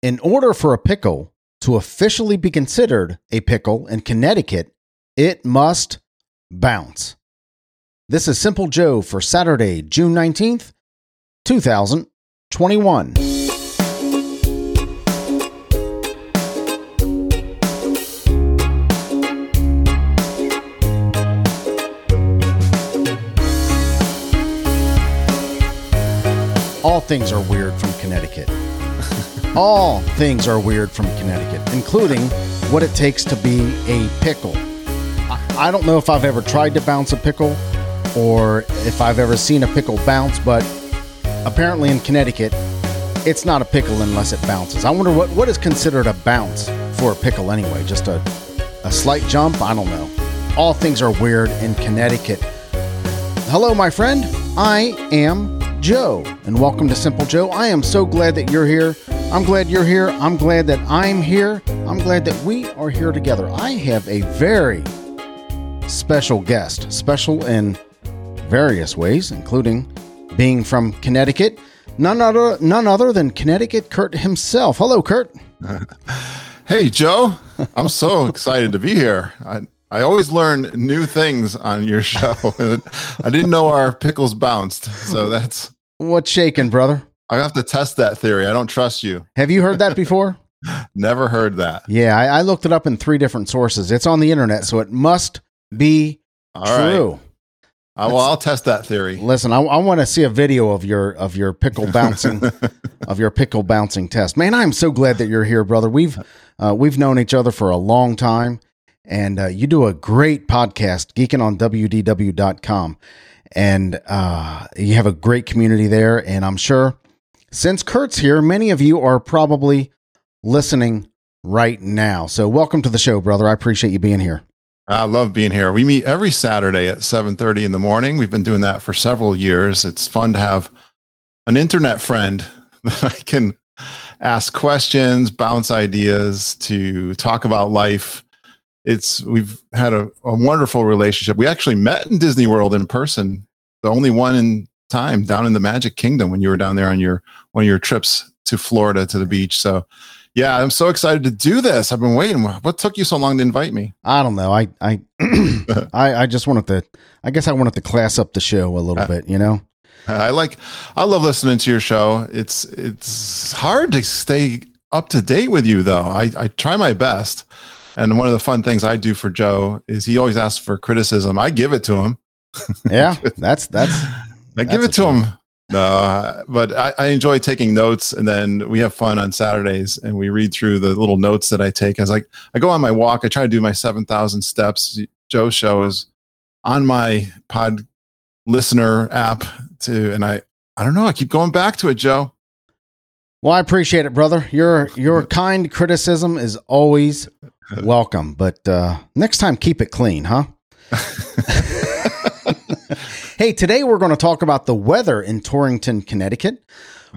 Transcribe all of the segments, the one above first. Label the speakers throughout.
Speaker 1: In order for a pickle to officially be considered a pickle in Connecticut, it must bounce. This is Simple Joe for Saturday, June 19th, 2021. All things are weird from Connecticut. All things are weird from Connecticut, including what it takes to be a pickle. I, don't know if I've ever tried to bounce a pickle or if I've ever seen a pickle bounce, but apparently in Connecticut, it's not a pickle unless it bounces. I wonder what, what is considered a bounce for a pickle anyway? Just a, a slight jump? I don't know. All things are weird in Connecticut. Hello, my friend. I am Joe, and welcome to Simple Joe. I am so glad that you're here. I'm glad you're here. I'm glad that I'm here. I'm glad that we are here together. I have a very special guest, special in various ways, including being from Connecticut. None other, none other than Connecticut Kurt himself. Hello, Kurt.
Speaker 2: Hey, Joe. I'm so excited to be here. I, I always learn new things on your show. I didn't know our pickles bounced. So that's
Speaker 1: What's shaking, brother?
Speaker 2: I have to test that theory. I don't trust you.
Speaker 1: Have you heard that before?
Speaker 2: Never heard that.
Speaker 1: yeah, I, I looked it up in three different sources. It's on the internet, so it must be
Speaker 2: All right.
Speaker 1: true.
Speaker 2: Uh, well, I'll test that theory.
Speaker 1: Listen, I, I want to see a video of your of your pickle bouncing of your pickle bouncing test. Man, I'm so glad that you're here, brother. We've uh, we've known each other for a long time, and uh, you do a great podcast, geeking on WDW.com, and uh, you have a great community there. And I'm sure since Kurt's here, many of you are probably listening right now. So welcome to the show, brother. I appreciate you being here.
Speaker 2: I love being here. We meet every Saturday at 7:30 in the morning. We've been doing that for several years. It's fun to have an internet friend that I can ask questions, bounce ideas, to talk about life. It's we've had a, a wonderful relationship. We actually met in Disney World in person, the only one in time down in the Magic Kingdom when you were down there on your one of your trips to Florida to the beach. So yeah, I'm so excited to do this. I've been waiting. What took you so long to invite me?
Speaker 1: I don't know. I I I, I just wanted to. I guess I wanted to class up the show a little uh, bit. You know.
Speaker 2: Uh, I like I love listening to your show. It's it's hard to stay up to date with you though. I, I try my best. And one of the fun things I do for Joe is he always asks for criticism. I give it to him.
Speaker 1: Yeah, that's that's.
Speaker 2: I give it to him. No, but I, I enjoy taking notes and then we have fun on Saturdays and we read through the little notes that I take. As like I go on my walk, I try to do my 7,000 steps. Joe show is on my pod listener app too. And I, I don't know, I keep going back to it, Joe.
Speaker 1: Well, I appreciate it, brother. Your your kind criticism is always welcome. But uh, next time, keep it clean, huh? hey, today we're going to talk about the weather in Torrington, Connecticut.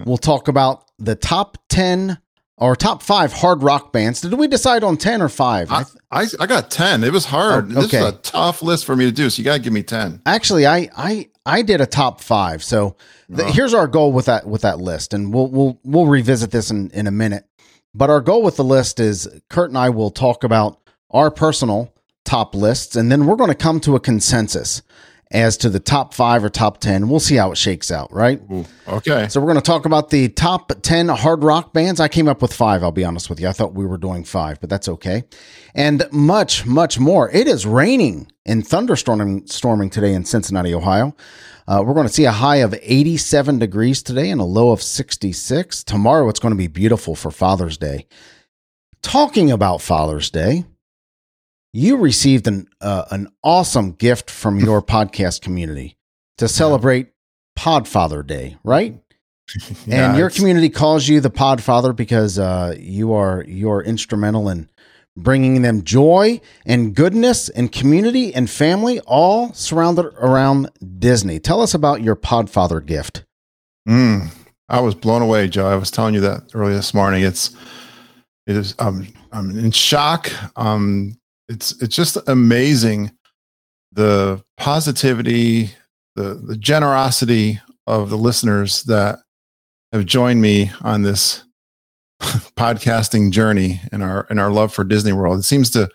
Speaker 1: We'll talk about the top ten or top five hard rock bands. Did we decide on ten or five? I
Speaker 2: I, I, got 10. It was hard.
Speaker 1: Oh,
Speaker 2: This
Speaker 1: okay.
Speaker 2: is a tough list for me to do. So you got to give me 10.
Speaker 1: Actually, I I I did a top five. So the, uh-huh. here's our goal with that with that list, and we'll we'll we'll revisit this in in a minute. But our goal with the list is Kurt and I will talk about our personal top lists, and then we're going to come to a consensus as to the top five or top ten. We'll see how it shakes out, right?
Speaker 2: Ooh, okay.
Speaker 1: So we're going to talk about the top 10 hard rock bands. I came up with five, I'll be honest with you. I thought we were doing five, but that's okay. And much, much more. It is raining and thunderstorming storming today in Cincinnati, Ohio. Uh, we're going to see a high of 87 degrees today and a low of 66. Tomorrow, it's going to be beautiful for Father's Day. Talking about Father's Day, you received an uh, an awesome gift from your podcast community to celebrate Podfather Day, right?
Speaker 2: Yeah,
Speaker 1: and your community calls you the Podfather because uh, you are you're instrumental in bringing them joy and goodness and community and family, all surrounded around Disney. Tell us about your Podfather gift.
Speaker 2: Mm, I was blown away, Joe. I was telling you that earlier this morning. It's it is um I'm in shock. Um it's it's just amazing the positivity, the the generosity of the listeners that have joined me on this podcasting journey and our and our love for Disney World. It seems to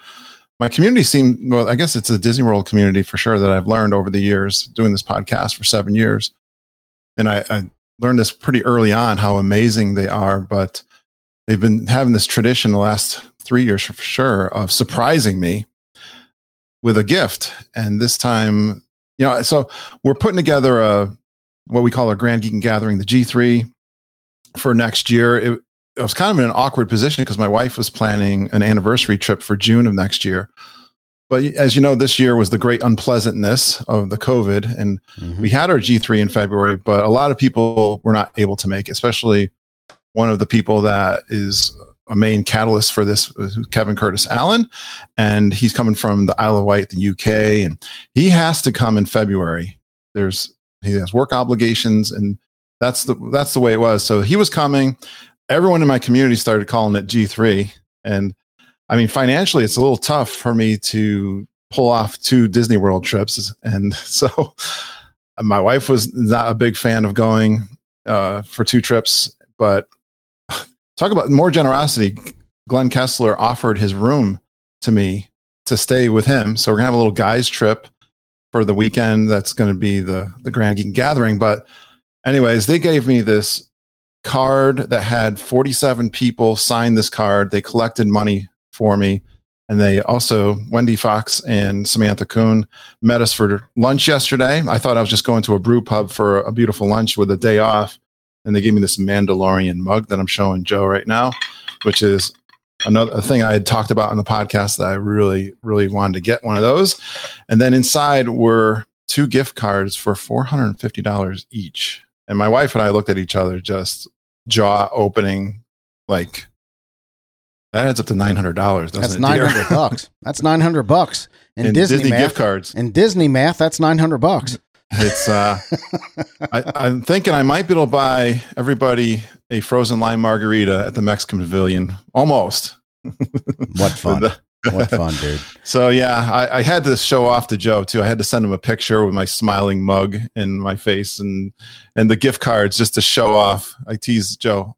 Speaker 2: my community seem well. I guess it's a Disney World community for sure that I've learned over the years doing this podcast for seven years, and I, I learned this pretty early on how amazing they are. But they've been having this tradition the last three years for sure of surprising me with a gift, and this time, you know, so we're putting together a what we call our Grand Geek and Gathering, the G3 for next year. It, I was kind of in an awkward position because my wife was planning an anniversary trip for June of next year. But as you know, this year was the great unpleasantness of the COVID, and mm-hmm. we had our G3 in February, but a lot of people were not able to make, it, especially one of the people that is a main catalyst for this, Kevin Curtis Allen, and he's coming from the Isle of Wight, the UK, and he has to come in February. There's he has work obligations, and that's the that's the way it was. So he was coming everyone in my community started calling it G3. And I mean, financially, it's a little tough for me to pull off two Disney World trips. And so my wife was not a big fan of going uh, for two trips. But talk about more generosity. Glenn Kessler offered his room to me to stay with him. So we're to have a little guys trip for the weekend. That's to be the, the Grand Geek Gathering. But, anyways, they gave me this card that had 47 people sign this card. They collected money for me. And they also, Wendy Fox and Samantha Kuhn met us for lunch yesterday. I thought I was just going to a brew pub for a beautiful lunch with a day off. And they gave me this Mandalorian mug that I'm showing Joe right now, which is another thing I had talked about on the podcast that I really, really wanted to get one of those. And then inside were two gift cards for $450 each. And my wife and I looked at each other just jaw opening, like that adds up to nine hundred dollars.
Speaker 1: That's nine hundred bucks. That's nine hundred bucks in, in Disney, Disney math,
Speaker 2: gift cards.
Speaker 1: In Disney math, that's nine hundred bucks.
Speaker 2: It's. uh I, am thinking I might be able to buy everybody a frozen lime margarita at the Mexican Pavilion. Almost.
Speaker 1: What fun! what fun, dude.
Speaker 2: So yeah, I, I, had to show off to Joe too. I had to send him a picture with my smiling mug in my face and and the gift cards just to show off. I tease Joe.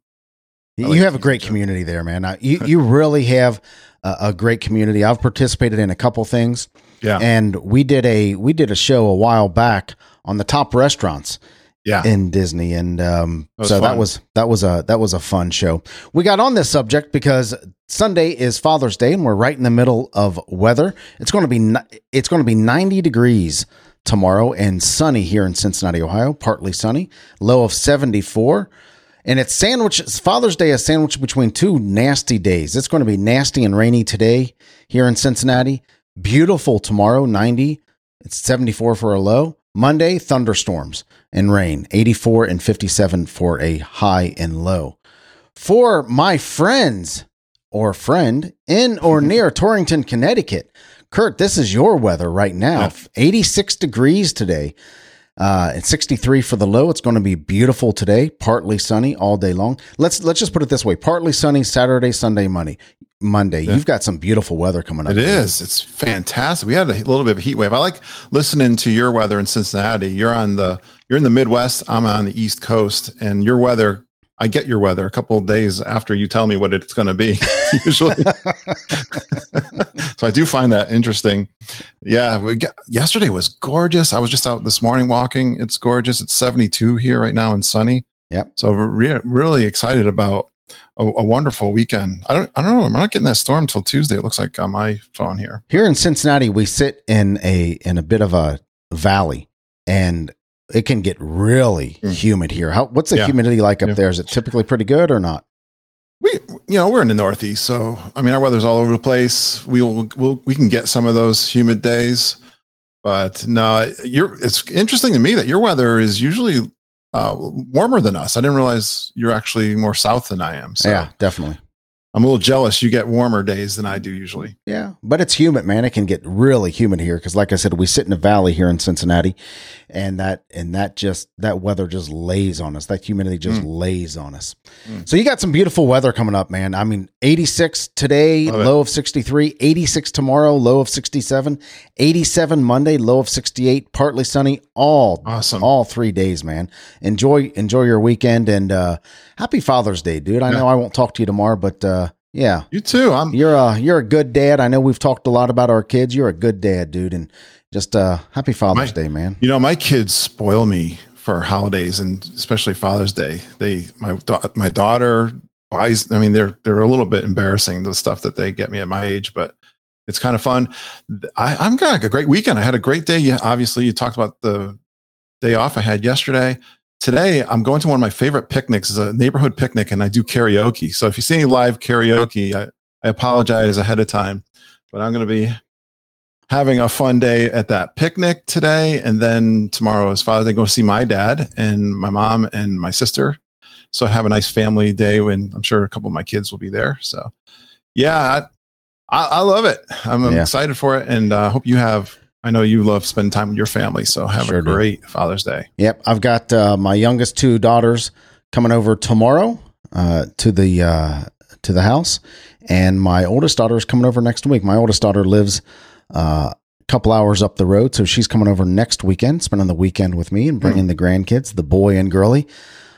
Speaker 1: I like you have a great Joe. community there, man. You you really have a, a, great community. I've participated in a couple things.
Speaker 2: Yeah.
Speaker 1: And we did a we did a show a while back on the top restaurants
Speaker 2: yeah.
Speaker 1: in Disney. And um, that so fun. that was that was a that was a fun show. We got on this subject because Sunday is Father's Day, and we're right in the middle of weather. It's going to be it's going to be 90 degrees tomorrow and sunny here in Cincinnati, Ohio. Partly sunny, low of 74. And it's sandwich. Father's Day is sandwiched between two nasty days. It's going to be nasty and rainy today here in Cincinnati. Beautiful tomorrow, 90. It's 74 for a low. Monday, thunderstorms and rain, 84 and 57 for a high and low. For my friends or friend in or near Torrington, Connecticut, Kurt, this is your weather right now. 86 degrees today. Uh, it's 63 for the low. It's going to be beautiful today, partly sunny all day long. Let's let's just put it this way: partly sunny Saturday, Sunday, Monday. Monday. Yeah. You've got some beautiful weather coming up.
Speaker 2: It is. It's fantastic. We had a little bit of a heat wave. I like listening to your weather in Cincinnati. You're on the you're in the Midwest. I'm on the East Coast, and your weather. I get your weather a couple of days after you tell me what it's going to be. Usually, so I do find that interesting. Yeah, we get, yesterday was gorgeous. I was just out this morning walking. It's gorgeous. It's 72 here right now and sunny.
Speaker 1: Yep.
Speaker 2: So we're re- really excited about a, a, wonderful weekend. I don't I don't know. I'm not getting that storm till Tuesday. It looks like on my phone here.
Speaker 1: Here in Cincinnati, we sit in a in a bit of a valley, and it can get really mm. humid here. How what's the yeah. humidity like up yeah. there? Is it typically pretty good or not?
Speaker 2: We you know we're in the Northeast, so I mean our weather's all over the place. We'll we'll we can get some of those humid days. But no, you're. It's interesting to me that your weather is usually uh, warmer than us. I didn't realize you're actually more south than I am.
Speaker 1: So. Yeah, definitely.
Speaker 2: I'm a little jealous. You get warmer days than I do usually.
Speaker 1: Yeah, but it's humid, man. It can get really humid here because, like I said, we sit in a valley here in Cincinnati, and that and that just that weather just lays on us. That humidity just
Speaker 2: Mm.
Speaker 1: lays on us.
Speaker 2: Mm.
Speaker 1: So you got some beautiful weather coming up, man. I mean, 86 today,
Speaker 2: Love it.
Speaker 1: low of 63, 86 tomorrow, low of 67, 87 Monday, low of 68, partly sunny. All
Speaker 2: Awesome.
Speaker 1: all three days, man. Enjoy enjoy your weekend and uh happy Father's Day, dude. I know I won't talk to you tomorrow, but uh yeah,
Speaker 2: You too. I'm
Speaker 1: you're a you're a good dad. I know we've talked a lot about our kids. You're a good dad, dude, and just uh happy Father's
Speaker 2: My-
Speaker 1: Day, man.
Speaker 2: You know, my kids spoil me for holidays and especially Father's Day. They, my my daughter buys. I mean, they're they're a little bit embarrassing the stuff that they get me at my age, but it's kind of fun. I, I'm got a great weekend. I had a great day. Yeah, obviously, you talked about the day off I had yesterday. Today, I'm going to one of my favorite picnics. It's a neighborhood picnic, and I do karaoke. So if you see any live karaoke, I, I apologize ahead of time, but I'm going to be having a fun day at that picnic today. And then tomorrow is Father's Day, go see my dad and my mom and my sister. So I have a nice family day when I'm sure a couple of my kids will be there. So yeah, I, I, love it. I'm, I'm
Speaker 1: Yeah.
Speaker 2: excited for it. And I uh, hope you have, I know you love spending time with your family. So have
Speaker 1: Sure
Speaker 2: a
Speaker 1: do.
Speaker 2: great Father's Day.
Speaker 1: Yep, I've got uh, my youngest two daughters coming over tomorrow uh, to the uh, to the house, and my oldest daughter is coming over next week. My oldest daughter lives uh, a couple hours up the road, so she's coming over next weekend, spending the weekend with me, and bringing the grandkids, the boy and girly.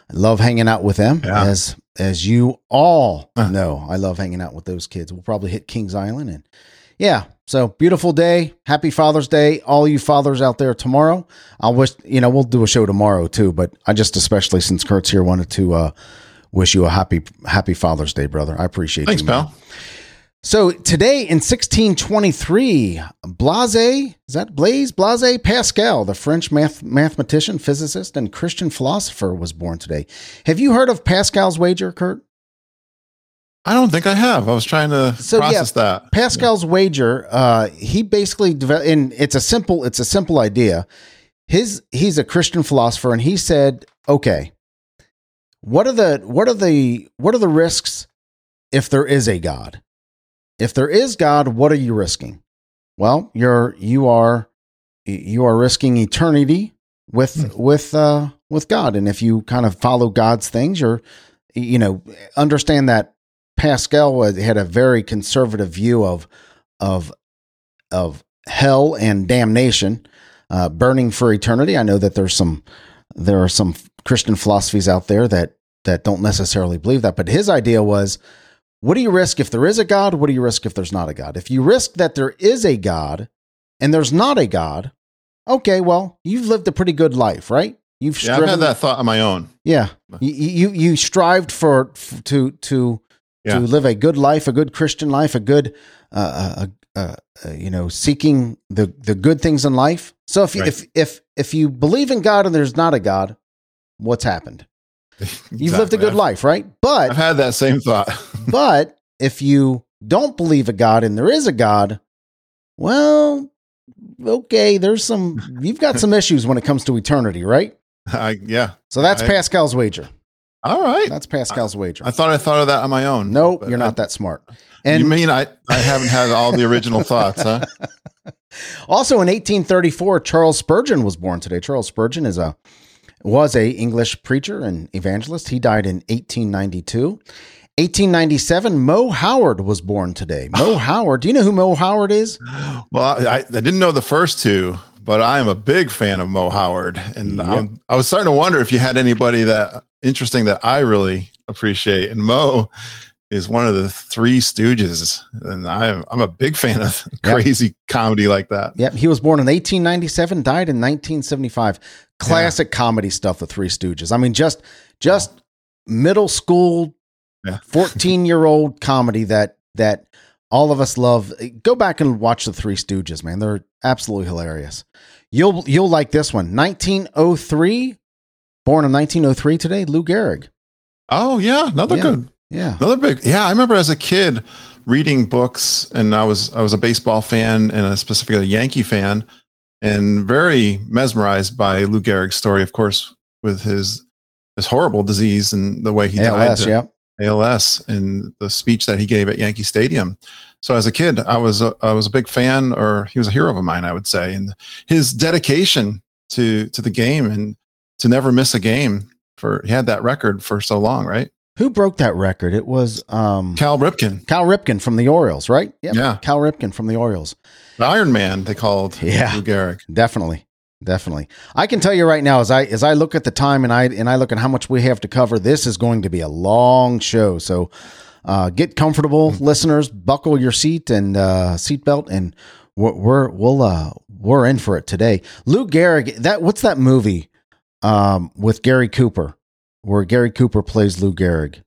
Speaker 1: I love hanging out with them,
Speaker 2: Yeah.
Speaker 1: as as you all know. I love hanging out with those kids. We'll probably hit Kings Island, and yeah. So beautiful day. Happy Father's Day. All you fathers out there tomorrow. I'll wish, you know, we'll do a show tomorrow too, but I just, especially since Kurt's here, wanted to, uh, wish you a happy, happy Father's Day, brother. I appreciate
Speaker 2: Thanks,
Speaker 1: you. man.
Speaker 2: pal.
Speaker 1: So today in 1623, Blase, is that Blaise Blase Pascal, the French math, mathematician, physicist, and Christian philosopher was born today. Have you heard of Pascal's wager, Kurt?
Speaker 2: I don't think I have. I was trying to
Speaker 1: So, yeah,
Speaker 2: process that.
Speaker 1: Pascal's wager, uh, he basically developed, and it's a simple, it's a simple idea. His he's a Christian philosopher, and he said, okay, what are the what are the what are the risks if there is a God? If there is God, what are you risking? Well, you're you are you are risking eternity with with uh with God, and if you kind of follow God's things, you're you know understand that Pascal was, had a very conservative view of of of hell and damnation, uh, burning for eternity. I know that there's some there are some Christian philosophies out there that that don't necessarily believe that, but his idea was, what do you risk if there is a God? What do you risk if there's not a God? If you risk that there is a God and there's not a God, okay, well, you've lived a pretty good life, right? You've
Speaker 2: Yeah, I've had that thought on my own.
Speaker 1: yeah, you you, you strived for to to
Speaker 2: Yeah.
Speaker 1: to live a good life, a good Christian life, a good uh, uh, uh, uh, you know seeking the the good things in life. So if
Speaker 2: Right.
Speaker 1: if if if you believe in God and there's not a God, what's happened? You've lived a good
Speaker 2: I've-
Speaker 1: life, right? But I've
Speaker 2: had that same thought.
Speaker 1: but if you don't believe a God and there is a God, well, okay, there's some you've got some issues when it comes to eternity, right?
Speaker 2: I, yeah.
Speaker 1: So that's
Speaker 2: I-
Speaker 1: Pascal's wager.
Speaker 2: All right.
Speaker 1: That's Pascal's wager.
Speaker 2: I thought I thought of that on my own.
Speaker 1: Nope, you're
Speaker 2: I-
Speaker 1: not that smart. And you
Speaker 2: mean I, I haven't had all the original thoughts, huh?
Speaker 1: also in 1834, Charles Spurgeon was born today. Charles Spurgeon is a was a English preacher and evangelist. He died in 1892. 1897, Mo Howard was born today. Mo Howard. Do you know who Mo Howard is?
Speaker 2: Well, I, I didn't know the first two, but I am a big fan of Mo Howard, and
Speaker 1: Yep.
Speaker 2: I'm, I was starting to wonder if you had anybody that interesting that I really appreciate. And Mo is one of the Three Stooges, and I'm I'm a big fan of
Speaker 1: Yep.
Speaker 2: crazy comedy like that.
Speaker 1: Yep, he was born in 1897, died in 1975. Classic comedy stuff, The Three Stooges. I mean, just just middle school,
Speaker 2: Yeah.
Speaker 1: 14 year old comedy that that all of us love. Go back and watch The Three Stooges, man. They're absolutely hilarious. You'll you'll like this one. 1903, born in 1903 today, Lou Gehrig.
Speaker 2: Oh yeah, another
Speaker 1: Yeah.
Speaker 2: good
Speaker 1: Yeah.
Speaker 2: Another big, yeah. I remember as a kid reading books, and I was I was a baseball fan and a specifically a Yankee fan, and very mesmerized by Lou Gehrig's story. Of course, with his his horrible disease and the way he died.
Speaker 1: ALS, yeah.
Speaker 2: ALS and the speech that he gave at Yankee Stadium. So as a kid, I was a, I was a big fan, or he was a hero of mine, I would say, and his dedication to to the game and to never miss a game for he had that record for so long, right?
Speaker 1: Who broke that record? It was um,
Speaker 2: Cal Ripken.
Speaker 1: Cal Ripken from the Orioles, right?
Speaker 2: Yep. Yeah,
Speaker 1: Cal Ripken from the Orioles.
Speaker 2: The Iron Man, they called
Speaker 1: yeah.
Speaker 2: Lou Gehrig.
Speaker 1: Definitely. Definitely. I can tell you right now, as I as I look at the time and I and I look at how much we have to cover, this is going to be a long show. So uh, get comfortable, mm-hmm. listeners. Buckle your seat and uh, seatbelt, and we're, we're we'll uh, we're in for it today. Lou Gehrig. That what's that movie um, with Gary Cooper, where Gary Cooper plays Lou Gehrig?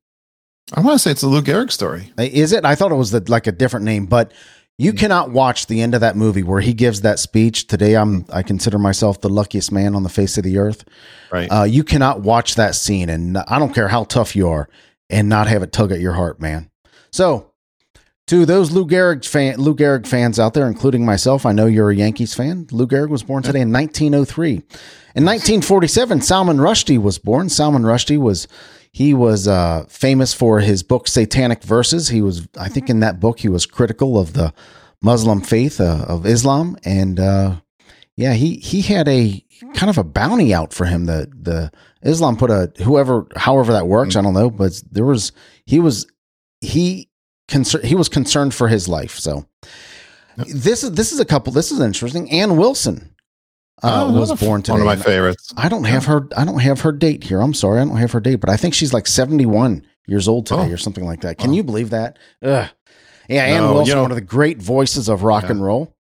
Speaker 2: I want to say it's a Lou Gehrig story.
Speaker 1: Is it? I thought it was the, like a different name, but you cannot watch the end of that movie where he gives that speech. Today, I'm I consider myself the luckiest man on the face of the earth.
Speaker 2: Right.
Speaker 1: Uh, you cannot watch that scene, and I don't care how tough you are, and not have it tug at your heart, man. So, to those Lou Gehrig fan, Lou Gehrig fans out there, including myself, I know you're a Yankees fan. Lou Gehrig was born today in 1903. In 1947, Salman Rushdie was born. Salman Rushdie was he was uh, famous for his book Satanic Verses. He was, I think, in that book he was critical of the Muslim faith uh, of Islam, and uh, yeah, he he had a kind of a bounty out for him. The the Islam put a whoever, however that works, I don't know, but there was he was he concern he was concerned for his life. So this is this is a couple. This is interesting. Ann Wilson uh, oh, was born today.
Speaker 2: One of my favorites.
Speaker 1: I don't have her. I don't have her date here. I'm sorry, I don't have her date, but I think she's like 71 years old today, oh. or something like that. Can you believe that? Ugh. Yeah, Ann no, Wilson, you know, one of the great voices of rock yeah. and roll.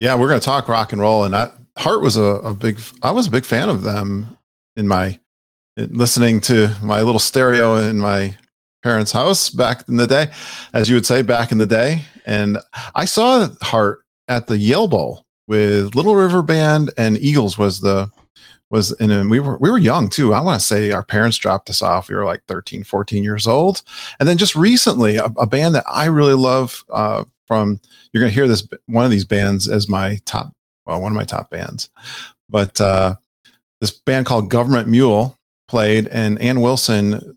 Speaker 2: Yeah, we're going to talk rock and roll, and that Heart was a, a, big. I was a big fan of them in my listening to my little stereo in my parents' house back in the day, as you would say back in the day, and I saw Heart at the Yale Bowl with Little River Band and Eagles was the was and we were we were young too. I want to say our parents dropped us off. We were like 13, 14 years old. And then just recently, a, a band that I really love uh, from you're going to hear this one of these bands as my top well one of my top bands. But uh, this band called Government Mule played and Ann Wilson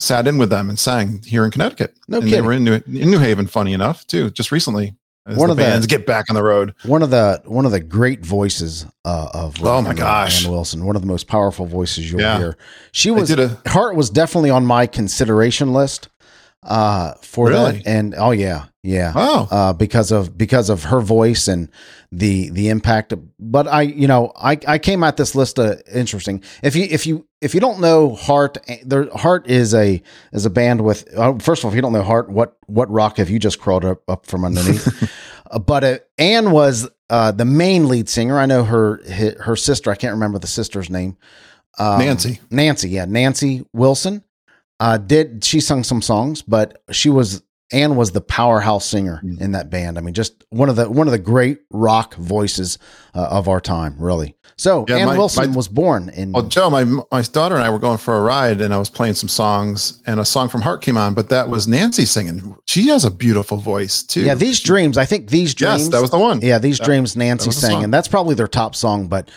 Speaker 2: sat in with them and sang here in Connecticut.
Speaker 1: No
Speaker 2: and
Speaker 1: kidding.
Speaker 2: They were in New, in New Haven, funny enough, too, just recently one the of the bands get back on the road.
Speaker 1: One of the one of the great voices uh, of
Speaker 2: oh my gosh,
Speaker 1: Ann Wilson, one of the most powerful voices you'll yeah. hear. She was a, Heart was definitely on my consideration list uh, for really? that, and oh yeah, yeah,
Speaker 2: oh,
Speaker 1: uh, because of because of her voice and the the impact. But I, you know, I I came at this list uh, interesting. If you if you if you don't know Heart, their Heart is a is a band with. Uh, first of all, if you don't know Heart, what what rock have you just crawled up, up from underneath? uh, but uh, Ann was uh, the main lead singer. I know her her sister. I can't remember the sister's name.
Speaker 2: Um, Nancy.
Speaker 1: Nancy, yeah, Nancy Wilson. Uh, did she sung some songs, but she was Anne was the powerhouse singer mm. in that band. I mean, just one of the one of the great rock voices uh, of our time, really. So yeah, Ann my, Wilson my, was born in.
Speaker 2: Well, Joe, my my daughter and I were going for a ride, and I was playing some songs, and a song from Heart came on, but that was Nancy singing. She has a beautiful voice too.
Speaker 1: Yeah, these dreams. I think these dreams.
Speaker 2: Yes, that was the one.
Speaker 1: Yeah, these that, dreams. Nancy sang, and that's probably their top song. But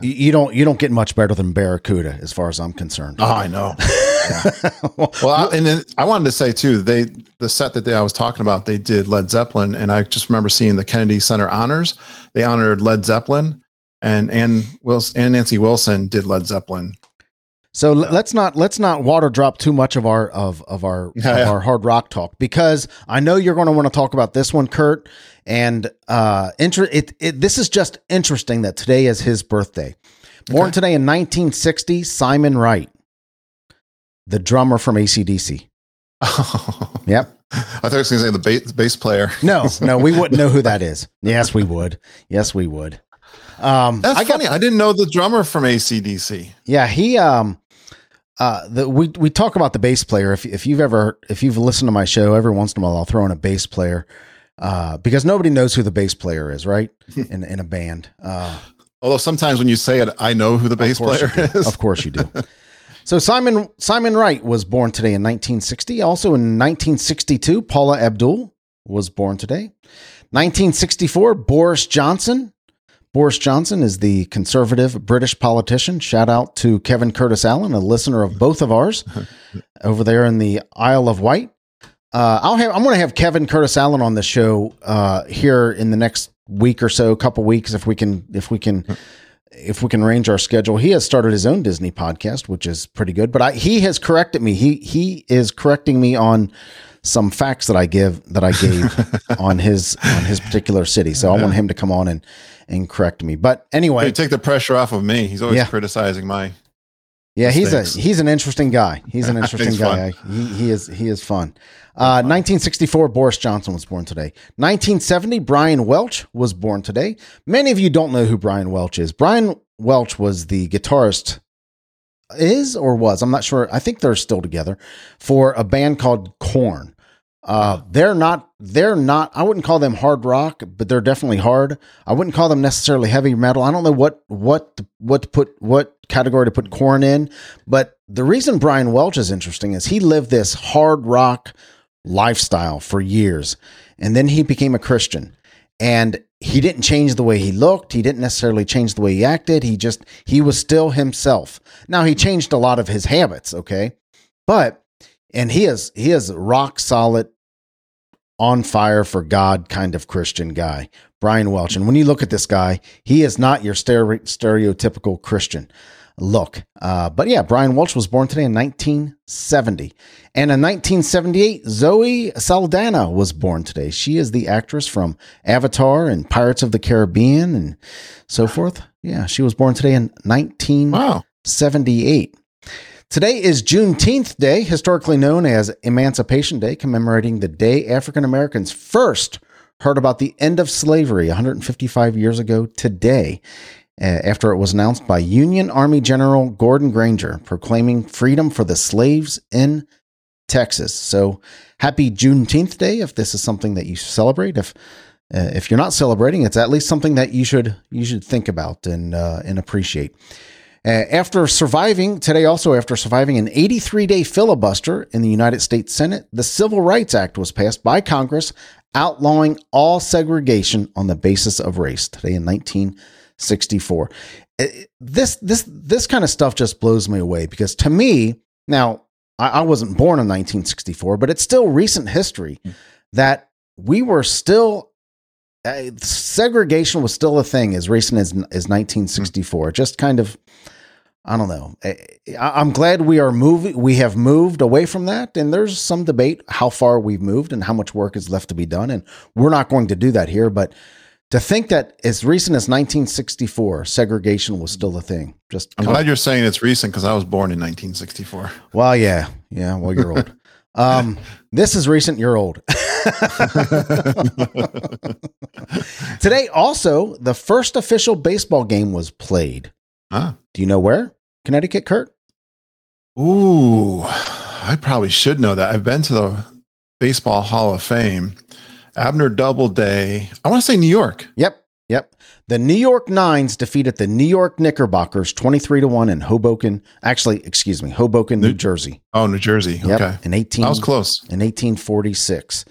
Speaker 1: you don't you don't get much better than Barracuda, as far as I'm concerned.
Speaker 2: Oh, I know. well, I, and then I wanted to say too, they the set that they, I was talking about, they did Led Zeppelin, and I just remember seeing the Kennedy Center honors. They honored Led Zeppelin, and Ann Wilson and Nancy Wilson did Led Zeppelin.
Speaker 1: So let's not let's not water drop too much of our of of our yeah, of our hard rock talk because I know you're going to want to talk about this one, Kurt. And uh, inter- it, it this is just interesting that today is his birthday. Born okay. today in 1960, Simon Wright the drummer from ACDC. Oh. Yep.
Speaker 2: I thought I was going to say the bass, bass player.
Speaker 1: no, no, we wouldn't know who that is. Yes, we would. Yes, we would.
Speaker 2: Um, That's I funny. Got, I didn't know the drummer from ACDC.
Speaker 1: Yeah, he. Um, uh, the, we we talk about the bass player. If if you've ever if you've listened to my show, every once in a while I'll throw in a bass player, uh, because nobody knows who the bass player is, right? in in a band. Uh,
Speaker 2: Although sometimes when you say it, I know who the bass player is.
Speaker 1: Of course you do. So Simon Simon Wright was born today in 1960. Also in 1962, Paula Abdul was born today. 1964, Boris Johnson. Boris Johnson is the conservative British politician. Shout out to Kevin Curtis Allen, a listener of both of ours over there in the Isle of Wight. Uh, I'll have I'm going to have Kevin Curtis Allen on the show uh, here in the next week or so, a couple weeks, if we can, if we can, if we can arrange our schedule. He has started his own Disney podcast, which is pretty good. But I, he has corrected me. He he is correcting me on some facts that I give that I gave on his on his particular city. So I want him to come on and and correct me. But anyway,
Speaker 2: Hey, take the pressure off of me. He's always
Speaker 1: Yeah.
Speaker 2: criticizing my.
Speaker 1: Yeah, he's a he's an interesting guy. He's an interesting guy. He, he is he is fun. Uh, 1964, Boris Johnson was born today. 1970, Brian Welch was born today. Many of you don't know who Brian Welch is. Brian Welch was the guitarist, is or was I'm not sure. I think they're still together for a band called Korn. Uh, they're not. They're not. I wouldn't call them hard rock, but they're definitely hard. I wouldn't call them necessarily heavy metal. I don't know what what what to put what category to put Korn in, but the reason Brian Welch is interesting is he lived this hard rock lifestyle for years, and then he became a Christian, and he didn't change the way he looked. He didn't necessarily change the way he acted. He just he was still himself. Now he changed a lot of his habits, okay, but and he is he is rock solid on fire for God kind of Christian guy, Brian Welch. And when you look at this guy, he is not your stereotypical Christian look. Uh, but yeah, Brian Welch was born today in 1970. And in 1978, Zoe Saldana was born today. She is the actress from Avatar and Pirates of the Caribbean and so forth. Yeah, she was born today in 1978.
Speaker 2: Wow.
Speaker 1: 78. Today is Juneteenth Day, historically known as Emancipation Day, commemorating the day African Americans first heard about the end of slavery 155 years ago today, uh, after it was announced by Union Army General Gordon Granger, proclaiming freedom for the slaves in Texas. So, happy Juneteenth Day if this is something that you celebrate. If uh, if you're not celebrating, it's at least something that you should you should think about and uh, and appreciate. Uh, after surviving today, also after surviving an 83 day filibuster in the United States Senate, the Civil Rights Act was passed by Congress, outlawing all segregation on the basis of race. Today in 1964, Uh, this this this kind of stuff just blows me away because to me, now I, I wasn't born in 1964, but it's still recent history that we were still uh, segregation was still a thing as recent as, as 1964. Just kind of, I don't know. I, I'm glad we are moving. We have moved away from that, and there's some debate how far we've moved and how much work is left to be done. And we're not going to do that here. But to think that as recent as 1964, segregation was still a thing. Just
Speaker 2: I'm glad you're saying it's recent because I was born in 1964.
Speaker 1: well, yeah, yeah. Well, you're old. Um, this is recent. You're old. Today, also, the first official baseball game was played.
Speaker 2: Huh?
Speaker 1: Do you know where? Connecticut, Kurt?
Speaker 2: Ooh, I probably should know that. I've been to the Baseball Hall of Fame. Abner Doubleday. I want to say New York.
Speaker 1: Yep. Yep. The New York Nines defeated the New York Knickerbockers 23 to 1 in Hoboken. Actually, excuse me, Hoboken, New,
Speaker 2: New-
Speaker 1: Jersey.
Speaker 2: Oh, New Jersey.
Speaker 1: Yep.
Speaker 2: Okay.
Speaker 1: In 18
Speaker 2: I was close.
Speaker 1: in 1846.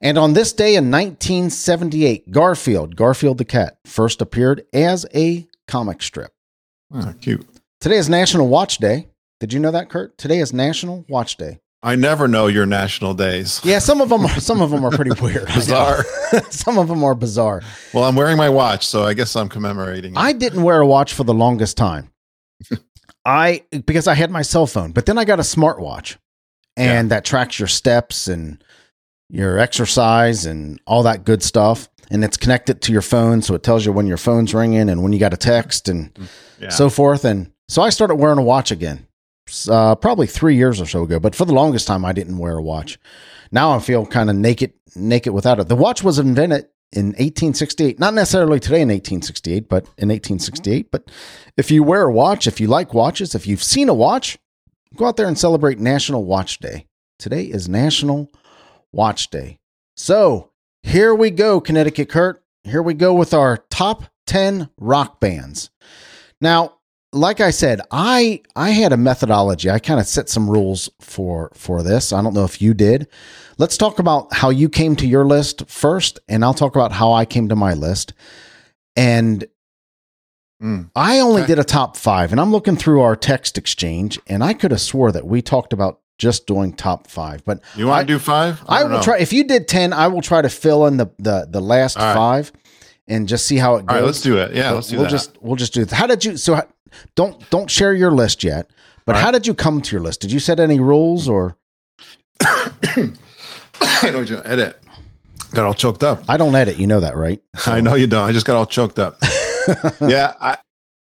Speaker 1: And on this day in 1978, Garfield, Garfield the cat, first appeared as a comic strip.
Speaker 2: Oh, cute.
Speaker 1: Today is National Watch Day. Did you know that, Kurt? Today is National Watch Day.
Speaker 2: I never know your national days.
Speaker 1: Yeah, some of them are some of them are pretty weird.
Speaker 2: Bizarre.
Speaker 1: some of them are bizarre.
Speaker 2: well, I'm wearing my watch, so I guess I'm commemorating. it.
Speaker 1: I didn't wear a watch for the longest time. I because I had my cell phone, but then I got a smartwatch, and that tracks your steps and your exercise and all that good stuff. And it's connected to your phone, so it tells you when your phone's ringing and when you got a text and mm,
Speaker 2: yeah.
Speaker 1: so forth. And so I started wearing a watch again, uh, probably three years or so ago. But for the longest time, I didn't wear a watch. Now I feel kind of naked, naked without it. The watch was invented in 1868, not necessarily today in 1868, but in 1868. But if you wear a watch, if you like watches, if you've seen a watch, go out there and celebrate National Watch Day. Today is National Watch Day. So here we go, Connecticut Kurt. Here we go with our top 10 rock bands. Now, like I said, I I had a methodology. I kind of set some rules for for this. I don't know if you did. Let's talk about how you came to your list first, and I'll talk about how I came to my list. And
Speaker 2: Mm.
Speaker 1: I only
Speaker 2: Okay.
Speaker 1: did a top five, and I'm looking through our text exchange, and I could have swore that we talked about just doing top five. But
Speaker 2: You want to do five?
Speaker 1: I,
Speaker 2: don't
Speaker 1: will
Speaker 2: know.
Speaker 1: try. If you did ten, I will try to fill in the the the last
Speaker 2: right.
Speaker 1: five, and just see how it goes.
Speaker 2: All right, let's do it. Yeah, let's do
Speaker 1: we'll
Speaker 2: that.
Speaker 1: just we'll just do. It. How did you? So how- don't don't share your list yet. But
Speaker 2: right.
Speaker 1: how did you come to your list? Did you set any rules or?
Speaker 2: I you edit. Got all choked up.
Speaker 1: I don't edit. You know that, right?
Speaker 2: I know you don't. I just got all choked up. yeah. I,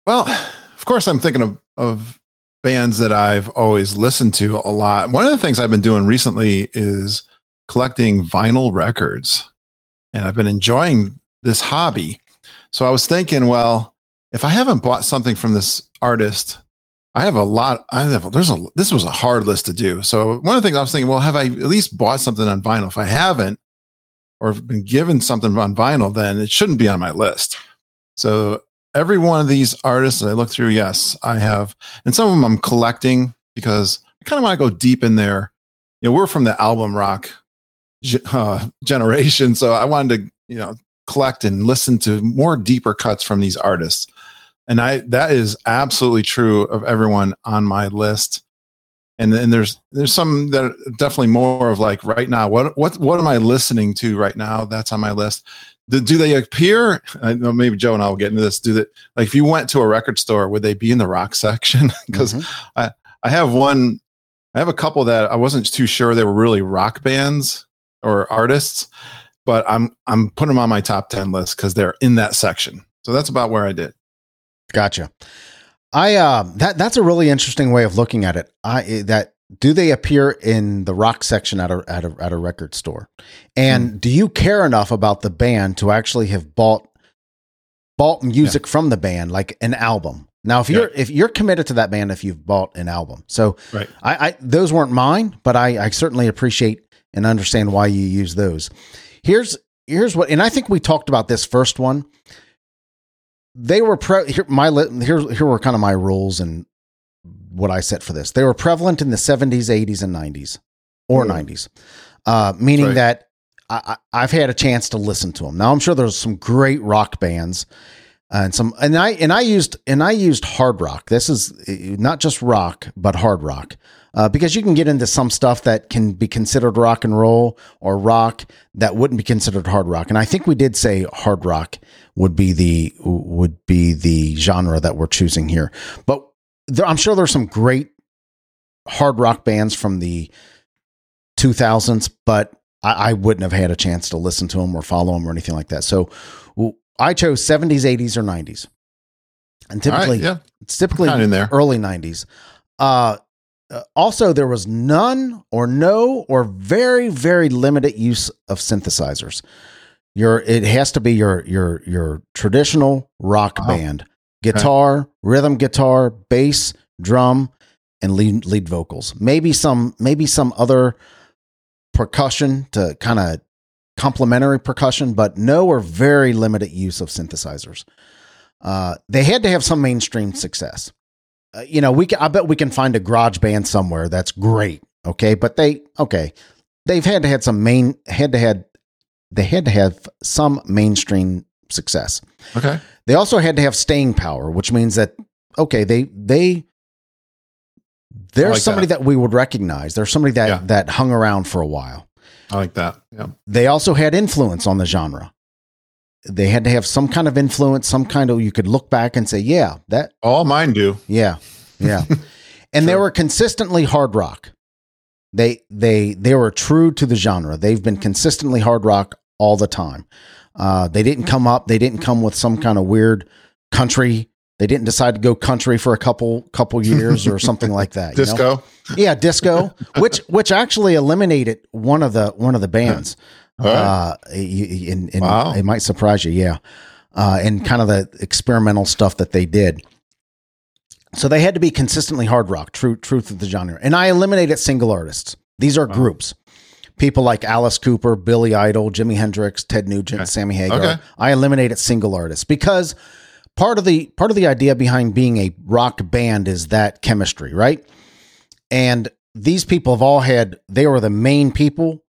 Speaker 2: well, of course, I'm thinking of, of bands that I've always listened to a lot. One of the things I've been doing recently is collecting vinyl records, and I've been enjoying this hobby. So I was thinking, well, if I haven't bought something from this artist, I have a lot. I have there's a this was a hard list to do. So one of the things I was thinking, well, have I at least bought something on vinyl? If I haven't, or been given something on vinyl, then it shouldn't be on my list. So every one of these artists that I look through, yes, I have, and some of them I'm collecting because I kind of want to go deep in there. You know, we're from the album rock uh, generation, so I wanted to, you know, collect and listen to more deeper cuts from these artists. And I that is absolutely true of everyone on my list. And then there's there's some that are definitely more of like right now. What what what am I listening to right now? That's on my list. Do, do they appear? I know maybe Joe and I will get into this. Do that like if you went to a record store, would they be in the rock section? Because
Speaker 1: Mhm.
Speaker 2: I have one, I have a couple that I wasn't too sure they were really rock bands or artists, but I'm I'm putting them on my top ten list because they're in that section. So that's about where I did.
Speaker 1: Gotcha. I uh that that's a really interesting way of looking at it. I that do they appear in the rock section at a at a at a record store? And
Speaker 2: Hmm.
Speaker 1: do you care enough about the band to actually have bought bought music from the band like an album? Now, if you're if you're committed to that band, if you've bought an album, so
Speaker 2: Right.
Speaker 1: I, I those weren't mine, but I, I certainly appreciate and understand why you use those. Here's here's what, and I think we talked about this first one. They were pre- here. My here here were kind of my rules and what I set for this. They were prevalent in the 70s, 80s, and 90s, or
Speaker 2: Mm.
Speaker 1: 90s, uh, meaning
Speaker 2: Right.
Speaker 1: that I, I, I've had a chance to listen to them. Now I'm sure there's some great rock bands and some and I and I used and I used hard rock. This is uh, not just rock, but hard rock. Uh, because you can get into some stuff that can be considered rock and roll or rock that wouldn't be considered hard rock. And I think we did say hard rock would be the would be the genre that we're choosing here. But there, I'm sure there's some great hard rock bands from the 2000s, but I, I wouldn't have had a chance to listen to them or follow them or anything like that. So I chose 70s, 80s, or 90s. And
Speaker 2: All right,
Speaker 1: typically,
Speaker 2: yeah,
Speaker 1: it's typically
Speaker 2: in there.
Speaker 1: early 90s. Uh, uh, also, there was none or no or very, very limited use of synthesizers. Your it has to be your your your traditional rock
Speaker 2: Wow.
Speaker 1: band, guitar, rhythm guitar, bass, drum, and lead lead vocals. Maybe some maybe some other percussion to kind of complementary percussion, but no or very limited use of synthesizers. Uh, they had to have some mainstream success. Uh, you know, we can, I bet we can find a garage band somewhere that's great. Okay, but they okay, they've had to had some main had to had they had to have some mainstream success.
Speaker 2: Okay,
Speaker 1: They also had to have staying power, which means that okay, they they there's
Speaker 2: like
Speaker 1: somebody
Speaker 2: that.
Speaker 1: that. we would recognize. There's somebody that
Speaker 2: Yeah.
Speaker 1: that hung around for a while.
Speaker 2: I like that. Yeah,
Speaker 1: They also had influence on the genre. They had to have some kind of influence, some kind of you could look back and say, yeah, that
Speaker 2: all mine do.
Speaker 1: yeah, yeah. and they were consistently hard rock. They they they were true to the genre. They've been consistently hard rock all the time. Uh, they didn't come up. They didn't come with some kind of weird country. They didn't decide to go country for a couple couple years or something like that. you know?
Speaker 2: Disco.
Speaker 1: yeah, disco, which which actually eliminated one of the one of the bands.
Speaker 2: All right.
Speaker 1: Uh, y- y- and, and
Speaker 2: Wow.
Speaker 1: it might surprise you, yeah. Uh, and kind of the experimental stuff that they did. So they had to be consistently hard rock, true truth of the genre. And I eliminated single artists. These are
Speaker 2: Wow.
Speaker 1: groups. People like Alice Cooper, Billy Idol, Jimi Hendrix, Ted Nugent,
Speaker 2: Okay.
Speaker 1: Sammy Hagar.
Speaker 2: Okay.
Speaker 1: I eliminated single artists because part of the part of the idea behind being a rock band is that chemistry, right? And these people have all had they were the main people,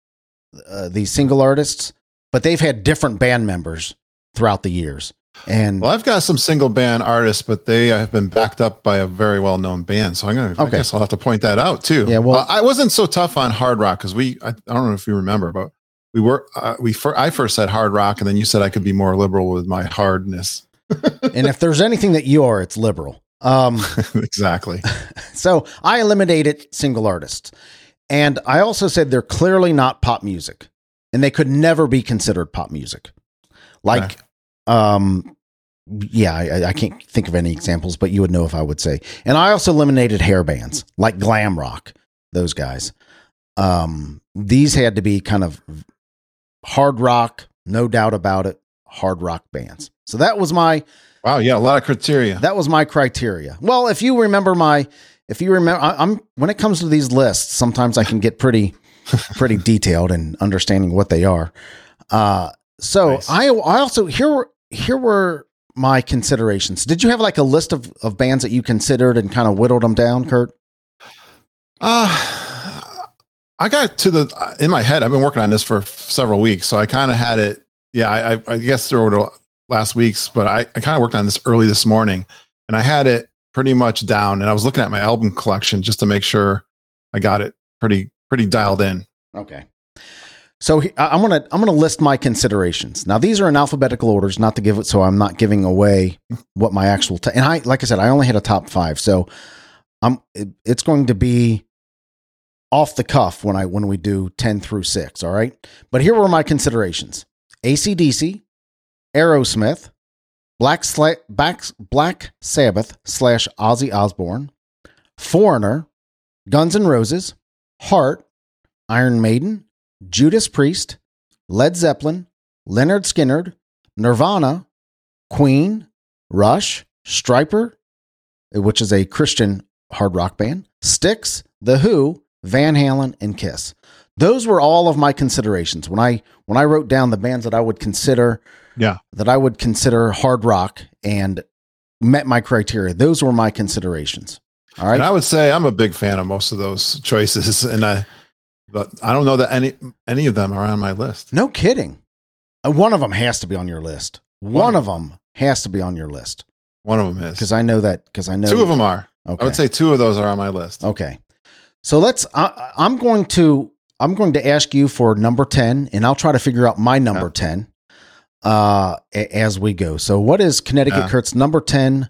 Speaker 1: uh, these single artists, but they've had different band members throughout the years. And
Speaker 2: Well, I've got some single band artists, but they have been backed up by a very well known band. So I'm gonna. I
Speaker 1: Okay.
Speaker 2: guess I'll have to point that out too.
Speaker 1: Yeah, well-
Speaker 2: Uh, I wasn't so tough on hard rock because we. I, I don't know if you remember, but we were. Uh, we. Fir- I first said hard rock, and then you said I could be more liberal with my hardness.
Speaker 1: and if there's anything that you are, it's liberal. Um,
Speaker 2: exactly.
Speaker 1: so I eliminated single artists. And I also said they're clearly not pop music. And they could never be considered pop music. Like,
Speaker 2: Okay.
Speaker 1: Um, yeah, I, I can't think of any examples, but you would know if I would say. And I also eliminated hair bands like glam rock, those guys. Um, these had to be kind of hard rock, no doubt about it, hard rock bands. So that was my
Speaker 2: Wow. Yeah. A lot of criteria.
Speaker 1: that was my criteria. Well, if you remember my, if you remember, I, I'm when it comes to these lists, sometimes I can get pretty, pretty detailed in understanding what they are. Uh, so
Speaker 2: Nice.
Speaker 1: I, I also here, were- here were my considerations. Did you have like a list of of bands that you considered and kind of whittled them down, Kurt?
Speaker 2: Uh, I got to the in my head. I've been working on this for several weeks, so I kind of had it. Yeah, I, I, I guess through the last weeks, but I, I kind of worked on this early this morning, and I had it pretty much down. And I was looking at my album collection just to make sure I got it pretty pretty dialed in.
Speaker 1: Okay. So he- I'm gonna I'm gonna list my considerations. Now these are in alphabetical orders, not to give it so I'm not giving away what my actual t- and I like I said I only had a top five, so I'm it- it's going to be off the cuff when I when we do ten through six. All right, but here were my considerations: ACDC, Aerosmith, Black Sla- Black, Black Sabbath slash Ozzy Osbourne, Foreigner, Guns N' Roses, Heart, Iron Maiden, Judas Priest, Led Zeppelin, Lynyrd Skynyrd, Nirvana, Queen, Rush, Stryper, which is a Christian hard rock band, Styx, The Who, Van Halen, and Kiss. Those were all of my considerations when I when I wrote down the bands that I would consider
Speaker 2: Yeah.
Speaker 1: that I would consider hard rock and met my criteria. Those were my considerations. All right.
Speaker 2: And I would say I'm a big fan of most of those choices, and I, but I don't know that any any of them are on my list.
Speaker 1: No kidding. Uh, One of them has to be on your list. One of them has to be on your list
Speaker 2: One of them is.
Speaker 1: because I know that. Because I know
Speaker 2: Two of them are.
Speaker 1: Okay.
Speaker 2: I would say two of those are on my list.
Speaker 1: Okay. So let's. I, I'm going to. I'm going to ask you for number ten, and I'll try to figure out my number
Speaker 2: Yeah.
Speaker 1: ten uh, a- as we go. So, what is Connecticut
Speaker 2: Yeah.
Speaker 1: Kurt's number ten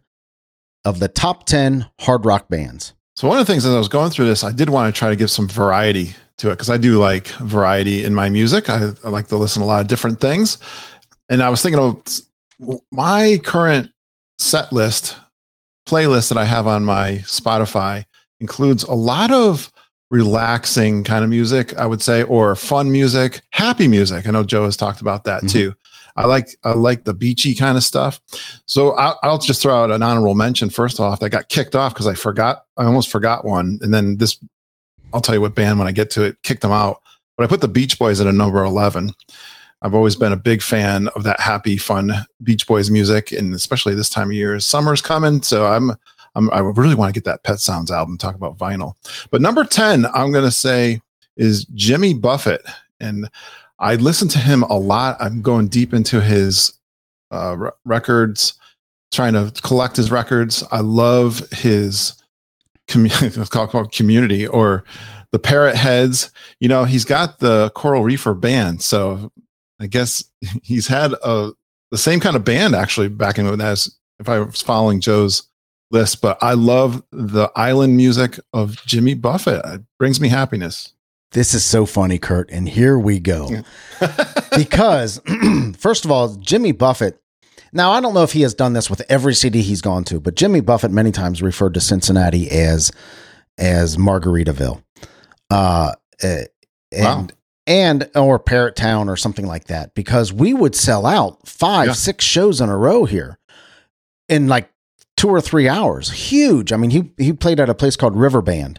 Speaker 1: of the top ten hard rock bands?
Speaker 2: So one of the things as I was going through this, I did want to try to give some variety to it because I do like variety in my music. I, I like to listen to a lot of different things, and I was thinking of my current set list playlist that I have on my Spotify includes a lot of relaxing kind of music, I would say, or fun music, happy music. I know Joe has talked about that
Speaker 1: Mhm.
Speaker 2: too. I like I like the beachy kind of stuff. So I'll, I'll just throw out an honorable mention first off. That got kicked off because I forgot. I almost forgot one, and then this. I'll tell you what band when I get to it kicked them out. But I put the Beach Boys at a number eleven. I've always been a big fan of that happy, fun Beach Boys music, and especially this time of year. Summer's coming, so I'm, I'm I really want to get that Pet Sounds album. Talk about vinyl. But number ten, I'm going to say is Jimmy Buffett, and I listen to him a lot. I'm going deep into his uh, re- records, trying to collect his records. I love his community, called, community or the Parrot Heads. You know, he's got the Coral Reefer band, so I guess he's had a the same kind of band actually back in the as if I was following Joe's list. But I love the island music of Jimmy Buffett. It brings me happiness.
Speaker 1: This is so funny, Kurt. And here we go. because first of all, Jimmy Buffett. Now I don't know if he has done this with every city he's gone to, but Jimmy Buffett many times referred to Cincinnati as as Margaritaville, uh, eh, and
Speaker 2: Wow.
Speaker 1: and or Parrot Town or something like that because we would sell out five
Speaker 2: Yeah.
Speaker 1: six shows in a row here in like two or three hours. Huge. I mean, he he played at a place called Riverband,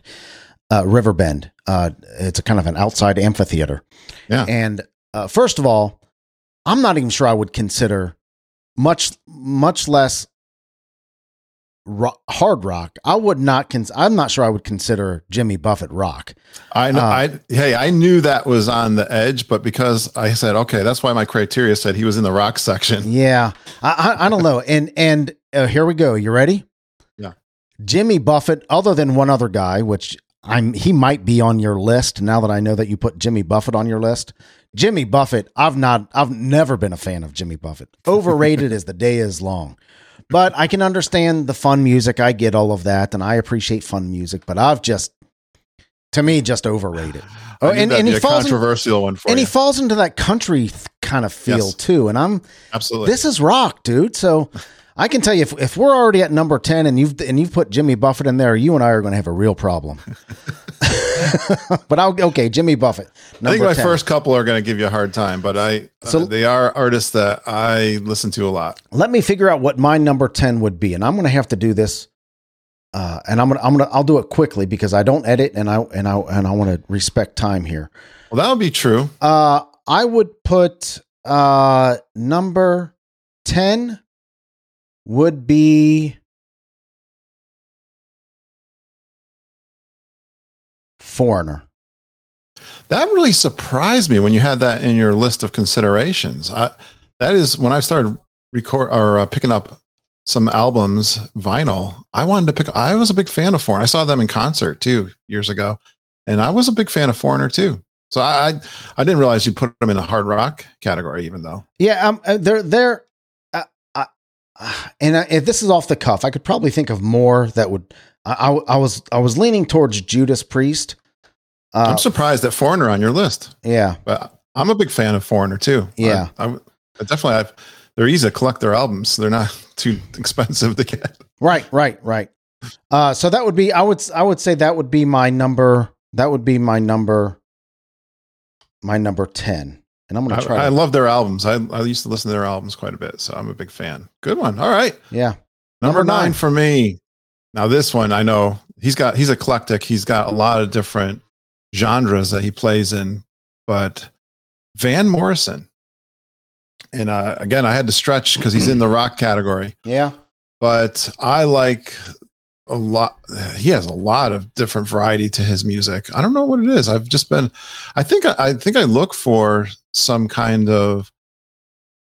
Speaker 1: uh, Riverbend. Uh, it's a kind of an outside amphitheater.
Speaker 2: Yeah.
Speaker 1: And uh, first of all, I'm not even sure I would consider much much less ro- hard rock, I would not. Cons- I'm not sure I would consider Jimmy Buffett rock.
Speaker 2: I know.
Speaker 1: Uh,
Speaker 2: I hey, I knew that was on the edge, but because I said okay, that's why my criteria said he was in the rock section.
Speaker 1: Yeah, I, I, I don't know. And and uh, here we go. You ready?
Speaker 2: Yeah.
Speaker 1: Jimmy Buffett, other than one other guy, which I'm he might be on your list now that I know that you put Jimmy Buffett on your list. Jimmy Buffett, I've not I've never been a fan of Jimmy Buffett. Overrated as the day is long. But I can understand the fun music. I get all of that and I appreciate fun music, but I've just to me just overrated. Oh, and, and he falls in,
Speaker 2: controversial one for
Speaker 1: and
Speaker 2: you.
Speaker 1: he falls into that country th- kind of feel
Speaker 2: Yes.
Speaker 1: too. And I'm
Speaker 2: Absolutely.
Speaker 1: this is rock, dude. So I can tell you if, if we're already at number 10 and you've and you've put Jimmy Buffett in there, you and I are going to have a real problem. but I'll okay, Jimmy Buffett.
Speaker 2: I think my
Speaker 1: 10.
Speaker 2: first couple are going to give you a hard time, but I uh,
Speaker 1: So-
Speaker 2: they are artists that I listen to a lot.
Speaker 1: Let me figure out what my number 10 would be and I'm going to have to do this uh, and I'm to I'm to I'll do it quickly because I don't edit and I and I and I want to respect time here.
Speaker 2: Well, that would be true.
Speaker 1: Uh I would put uh number 10 would be Foreigner.
Speaker 2: That really surprised me when you had that in your list of considerations. I, that is when I started record or uh, picking up some albums, vinyl. I wanted to pick. I was a big fan of Foreigner. I saw them in concert too years ago, and I was a big fan of Foreigner too. So I, I, I didn't realize you put them in the hard rock category, even though.
Speaker 1: Yeah, um, uh, they're they're, and if this is off the cuff, I could probably think of more that would. I, I, I was I was leaning towards Judas Priest. Uh,
Speaker 2: I'm surprised that Foreigner on your list,
Speaker 1: yeah,
Speaker 2: but I'm a big fan of Foreigner too.
Speaker 1: Yeah.
Speaker 2: I, I, I definitely. I've, they're easy to collect their albums. They're not too expensive to get.
Speaker 1: right, right, right. Uh, so that would be I would I would say that would be my number. That would be my number. My number ten, and I'm gonna try.
Speaker 2: I
Speaker 1: to,
Speaker 2: love their albums. I, I used to listen to their albums quite a bit, so I'm a big fan. Good one. All right,
Speaker 1: yeah,
Speaker 2: number,
Speaker 1: Number
Speaker 2: nine,
Speaker 1: nine.
Speaker 2: for me. Now this one, I know he's got he's eclectic. He's got a lot of different genres that he plays in, but Van Morrison. And uh, again, I had to stretch because he's in the rock category,
Speaker 1: yeah.
Speaker 2: but I like a lot. He has a lot of different variety to his music. I don't know what it is. I've just been, I think, I, think I look for some kind of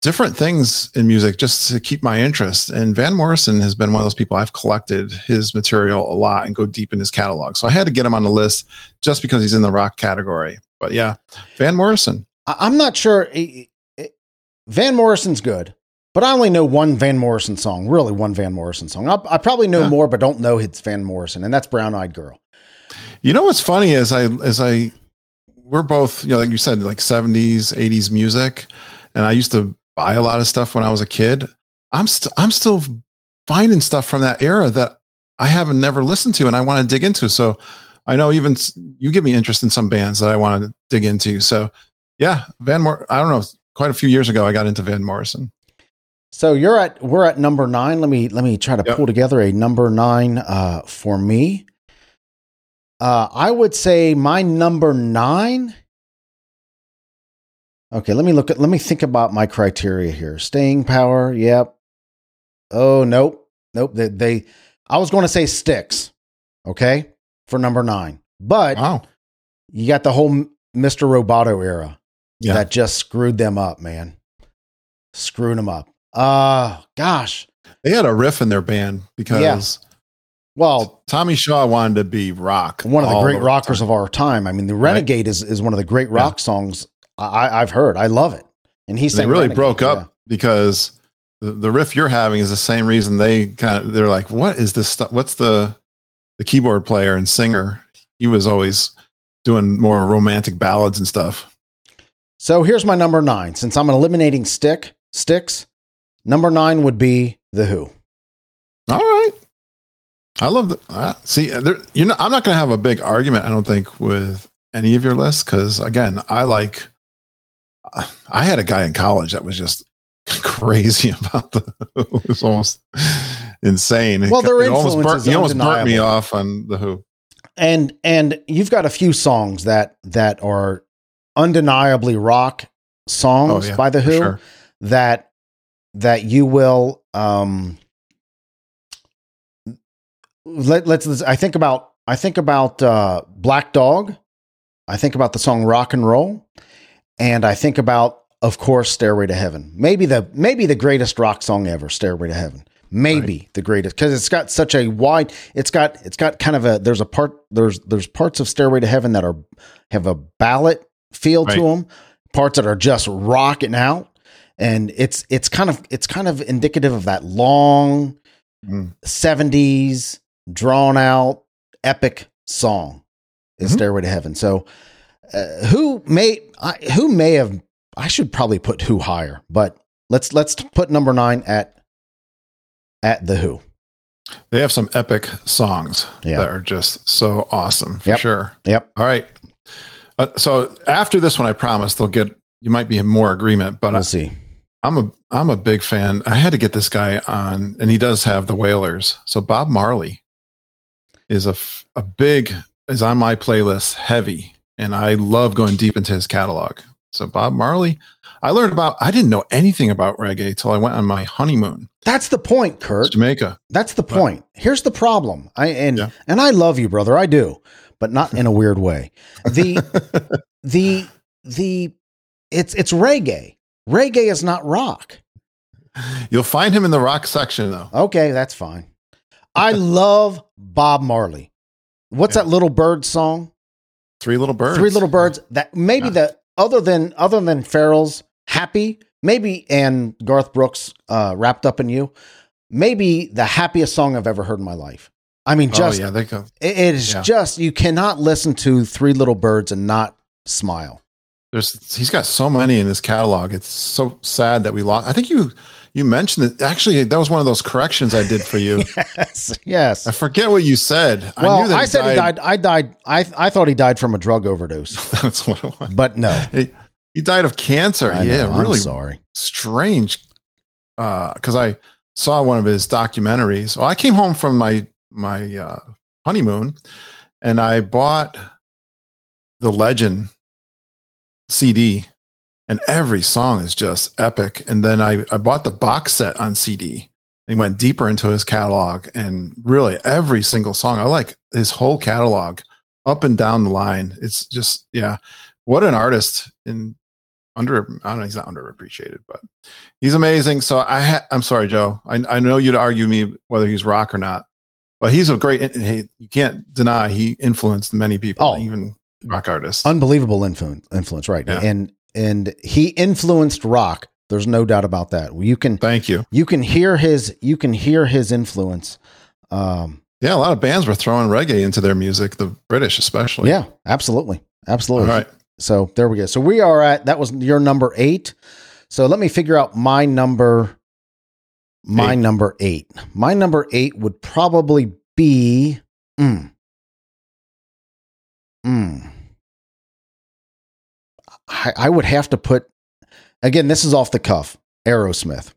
Speaker 2: different things in music just to keep my interest. And Van Morrison has been one of those people I've collected his material a lot and go deep in his catalog. So I had to get him on the list just because he's in the rock category. But yeah, Van Morrison.
Speaker 1: I'm not sure. Van Morrison's good, but I only know one Van Morrison song. Really, one Van Morrison song. I, I probably know
Speaker 2: Yeah.
Speaker 1: more, but don't know it's Van Morrison, and that's Brown Eyed Girl.
Speaker 2: You know what's funny is I as I we're both you know like you said like 70s 80s music and I used to buy a lot of stuff when I was a kid. I'm still I'm still finding stuff from that era that I haven't never listened to and I want to dig into. So I know even you give me interest in some bands that I want to dig into. So yeah, Van Mor I don't know, quite a few years ago I got into Van Morrison.
Speaker 1: So you're at we're at number nine. Let me let me try to
Speaker 2: Yep.
Speaker 1: pull together a number nine uh, for me. Uh, I would say my number nine. Okay, let me look at let me think about my criteria here. Staying power, yep. Oh nope, nope. They, they I was going to say Styx, okay, for number nine, but
Speaker 2: Wow.
Speaker 1: you got the whole Mr. Roboto era
Speaker 2: Yeah.
Speaker 1: that just screwed them up, man. Screwed them up. Uh gosh.
Speaker 2: They had a riff in their band because
Speaker 1: Well,
Speaker 2: Tommy Shaw wanted to be rock.
Speaker 1: one of the great rockers
Speaker 2: time.
Speaker 1: of our time. I mean, the Renegade is, is one of the great
Speaker 2: Yeah.
Speaker 1: rock songs I, I've heard. I love it. And he
Speaker 2: said,
Speaker 1: they
Speaker 2: really
Speaker 1: Renegade,
Speaker 2: broke up
Speaker 1: yeah.
Speaker 2: because the, the riff you're having is the same reason they kind of they're like what is this stuff what's the the keyboard player and singer he was always doing more romantic ballads and stuff
Speaker 1: So here's my number nine. Since I'm eliminating stick Styx, number nine would be the Who.
Speaker 2: all right i love the uh, see there, you know i'm not going to have a big argument i don't think with any of your lists because again i like i had a guy in college that was just crazy about the Who. it was almost insane
Speaker 1: Well, their
Speaker 2: It almost
Speaker 1: influence
Speaker 2: burnt,
Speaker 1: is
Speaker 2: he almost burnt me off on the who
Speaker 1: And and you've got a few songs that that are undeniably rock songs
Speaker 2: Oh, yeah,
Speaker 1: by the Who
Speaker 2: sure.
Speaker 1: that that you will um let, let's, let's. I think about. I think about uh, Black Dog. I think about the song Rock and Roll, and I think about, of course, Stairway to Heaven. Maybe the maybe the greatest rock song ever, Stairway to Heaven. Maybe the greatest because it's got such a wide. It's got it's got kind of a. There's a part. There's there's parts of Stairway to Heaven that are have a ballad feel to them. Parts that are just rocking out, and it's it's kind of it's kind of indicative of that long
Speaker 2: Mm.
Speaker 1: 70s drawn out epic song is
Speaker 2: Mhm.
Speaker 1: stairway to heaven so uh, who may I, who may have i should probably put who higher but let's let's put number nine at at the who
Speaker 2: They have some epic songs
Speaker 1: Yeah.
Speaker 2: that are just so awesome for
Speaker 1: Yep.
Speaker 2: sure.
Speaker 1: yep
Speaker 2: All right. Uh, so after this one, I promise they'll get you might be in more agreement, but
Speaker 1: we'll
Speaker 2: I,
Speaker 1: see
Speaker 2: I'm a I'm a big fan. I had to get this guy on, and he does have the Wailers. So Bob Marley is a a big is on my playlist heavy, and I love going deep into his catalog. So Bob Marley, I learned about. I didn't know anything about reggae till I went on my honeymoon
Speaker 1: that's the point kurt
Speaker 2: Jamaica.
Speaker 1: that's the point here's the problem i and
Speaker 2: Yeah.
Speaker 1: and i love you brother i do but not in a weird way the the the it's it's reggae reggae is not rock
Speaker 2: You'll find him in the rock section though.
Speaker 1: Okay, that's fine. I love Bob Marley. What's
Speaker 2: Yeah.
Speaker 1: that little bird song?
Speaker 2: Three little birds.
Speaker 1: Three little birds. That maybe
Speaker 2: Yeah.
Speaker 1: the other than other than Pharrell's Happy, maybe and Garth Brooks uh wrapped up in you, maybe the happiest song I've ever heard in my life. I mean, just
Speaker 2: oh yeah, they go.
Speaker 1: it- it is
Speaker 2: Yeah.
Speaker 1: just you cannot listen to Three Little Birds and not smile.
Speaker 2: There's he's got so many in his catalog. It's so sad that we lost. I think you you mentioned it. Actually, that was one of those corrections I did for you.
Speaker 1: Yes, yes.
Speaker 2: I forget what you said.
Speaker 1: Well,
Speaker 2: knew that
Speaker 1: I, said he died. I died. I I thought he died from a drug overdose,
Speaker 2: That's what it was.
Speaker 1: but no.
Speaker 2: He, he died of cancer.
Speaker 1: I
Speaker 2: yeah,
Speaker 1: know, I'm
Speaker 2: really
Speaker 1: sorry.
Speaker 2: strange. Because I saw one of his documentaries. Well, I came home from my my uh, honeymoon, and I bought the Legend CD, and every song is just epic. And then I I bought the box set on CD. And went deeper into his catalog, and really every single song. I like his whole catalog up and down the line. It's just yeah, what an artist in under I don't know he's not underappreciated, but he's amazing. So I ha- I'm sorry, Joe. I, I know you'd argue me whether he's rock or not, but he's a great. He, you can't deny he influenced many people,
Speaker 1: Oh.
Speaker 2: even rock artist,
Speaker 1: Unbelievable influence, influence, right?
Speaker 2: Yeah.
Speaker 1: And and he influenced rock. There's no doubt about that. You can
Speaker 2: Thank you.
Speaker 1: you can hear his you can hear his influence. Um,
Speaker 2: Yeah, a lot of bands were throwing reggae into their music, the British especially.
Speaker 1: yeah, absolutely, absolutely.
Speaker 2: right.
Speaker 1: So there we go. So we are at that was your number eight. So let me figure out my number. My
Speaker 2: Eight.
Speaker 1: number eight. My number eight would probably be. Mm, mm. I, I would have to put. Again, this is off the cuff. Aerosmith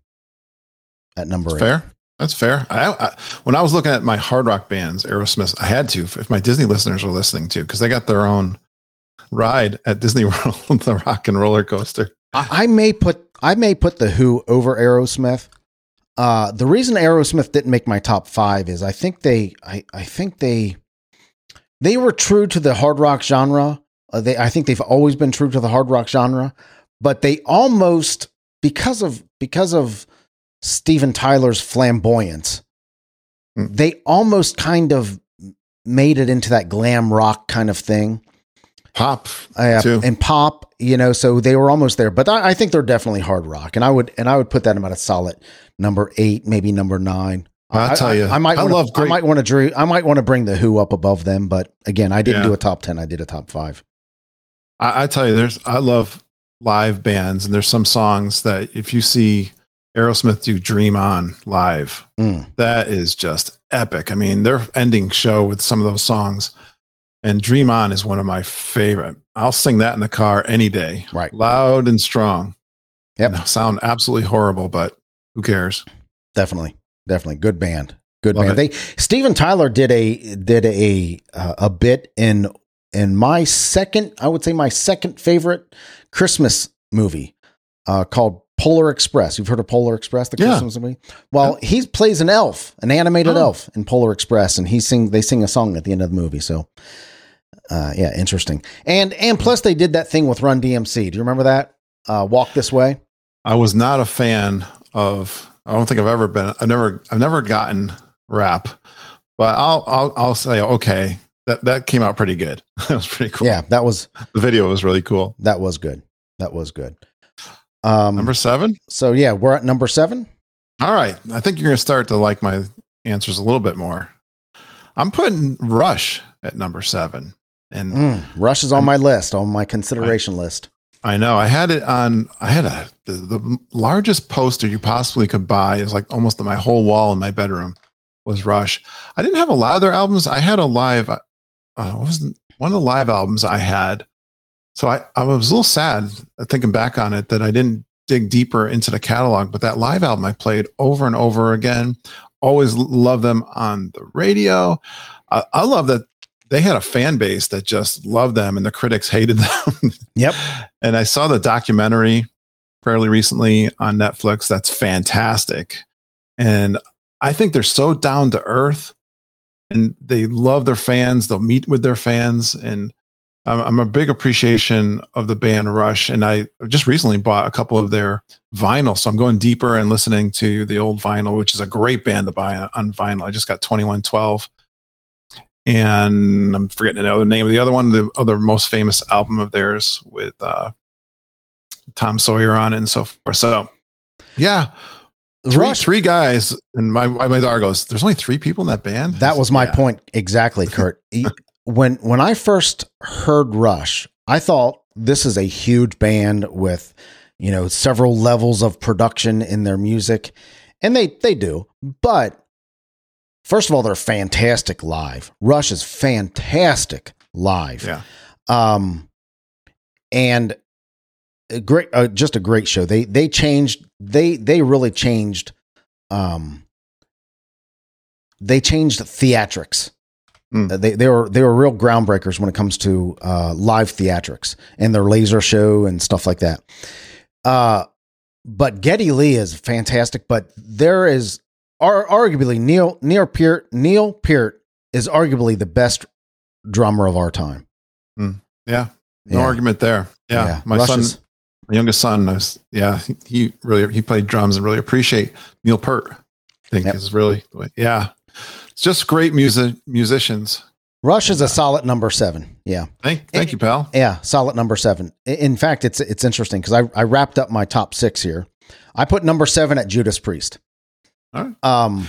Speaker 1: at number eight.
Speaker 2: Fair. That's fair. I, I, when I was looking at my hard rock bands, Aerosmith, I had to, if my Disney listeners were listening to, because they got their own ride at Disney World, the rock and roller coaster.
Speaker 1: I, I may put I may put the Who over Aerosmith. Uh, the reason Aerosmith didn't make my top five is I think they I, I think they they were true to the hard rock genre. Uh, they I think they've always been true to the hard rock genre, but they almost because of because of Steven Tyler's flamboyance,
Speaker 2: Hmm.
Speaker 1: they almost kind of made it into that glam rock kind of thing
Speaker 2: Pop.
Speaker 1: uh,
Speaker 2: too.
Speaker 1: and pop, you know, so they were almost there. But I, I think they're definitely hard rock, and I would and I would put that about a solid number eight, maybe number nine.
Speaker 2: I'll
Speaker 1: I,
Speaker 2: tell you,
Speaker 1: I, I might
Speaker 2: I
Speaker 1: wanna,
Speaker 2: love
Speaker 1: I might want to drew. I might want to bring the Who up above them, but again, I didn't
Speaker 2: Yeah.
Speaker 1: do a top ten. I did a top five.
Speaker 2: I, I tell you, there's, I love live bands, and there's some songs that if you see Aerosmith do Dream On live,
Speaker 1: Mm.
Speaker 2: that is just epic. I mean, their ending show with some of those songs, and Dream On is one of my favorite. I'll sing that in the car any day,
Speaker 1: Right.
Speaker 2: loud and strong.
Speaker 1: Yep.
Speaker 2: Sound absolutely horrible, but who cares?
Speaker 1: Definitely, definitely good band. Good
Speaker 2: Love
Speaker 1: band. They Steven Tyler did a did a uh, a bit in in my second, I would say my second favorite Christmas movie uh, called Polar Express. You've heard of Polar Express, the
Speaker 2: Yeah.
Speaker 1: Christmas movie? Well, he plays an elf, an animated
Speaker 2: Oh.
Speaker 1: elf in Polar Express, and he sing they sing a song at the end of the movie. So, uh, yeah, interesting. And and plus they did that thing with Run DMC. Do you remember that? Uh, Walk This Way.
Speaker 2: I was not a fan of. I don't think I've ever been. I've never. I've never gotten rap, but I'll. I'll. I'll say okay. That that came out pretty good. that was pretty cool.
Speaker 1: Yeah, that was
Speaker 2: The video was really cool.
Speaker 1: that was good. That was good. Um,
Speaker 2: Number seven.
Speaker 1: so yeah, we're at number seven.
Speaker 2: All right. I think you're going to start to like my answers a little bit more. I'm putting Rush at number seven, and
Speaker 1: Mm, Rush is on my list, on my consideration list.
Speaker 2: I know I had it on. I had a the, the largest poster you possibly could buy is like almost my whole wall in my bedroom was Rush. I didn't have a lot of their albums. I had a live. Uh, what was the- one of the live albums I had. So I I was a little sad thinking back on it that I didn't dig deeper into the catalog. But that live album I played over and over again. Always love them on the radio. I, I love that they had a fan base that just loved them and the critics hated them.
Speaker 1: Yep.
Speaker 2: And I saw the documentary fairly recently on Netflix. That's fantastic. And I think they're so down to earth and they love their fans. They'll meet with their fans. And I'm, I'm a big appreciation of the band Rush. And I just recently bought a couple of their vinyl. So I'm going deeper and listening to the old vinyl, which is a great band to buy on vinyl. I just got 2112 and I'm forgetting the other name of the other one, the other most famous album of theirs with uh, Tom Sawyer on it and so forth. So, yeah, three, three guys, and my my daughter goes, "There's only three people in that band."
Speaker 1: That was my
Speaker 2: Yeah.
Speaker 1: point exactly, Kurt. When when I first heard Rush, I thought this is a huge band with you know several levels of production in their music, and they they do. But first of all, they're fantastic live. Rush is fantastic live.
Speaker 2: Yeah,
Speaker 1: um and a great uh, just a great show they they changed they they really changed um they changed theatrics
Speaker 2: Mm.
Speaker 1: Uh, they they were they were real groundbreakers when it comes to uh live theatrics and their laser show and stuff like that uh but Geddy Lee is fantastic but there is ar- arguably Neil Neil Peart Neil Peart is arguably the best drummer of our time mm.
Speaker 2: yeah, no
Speaker 1: Yeah.
Speaker 2: argument there. Yeah, my
Speaker 1: Rush
Speaker 2: son, my youngest son, was, yeah, he- really he played drums and really appreciate Neil Peart. I think
Speaker 1: Yep.
Speaker 2: is really yeah, it's just great music musicians.
Speaker 1: Rush is a solid number seven. Yeah.
Speaker 2: Thank thank eh, you, pal.
Speaker 1: Yeah. Solid number seven. In fact, it's it's interesting because I, I wrapped up my top six here. I put number seven at Judas Priest.
Speaker 2: Right.
Speaker 1: Um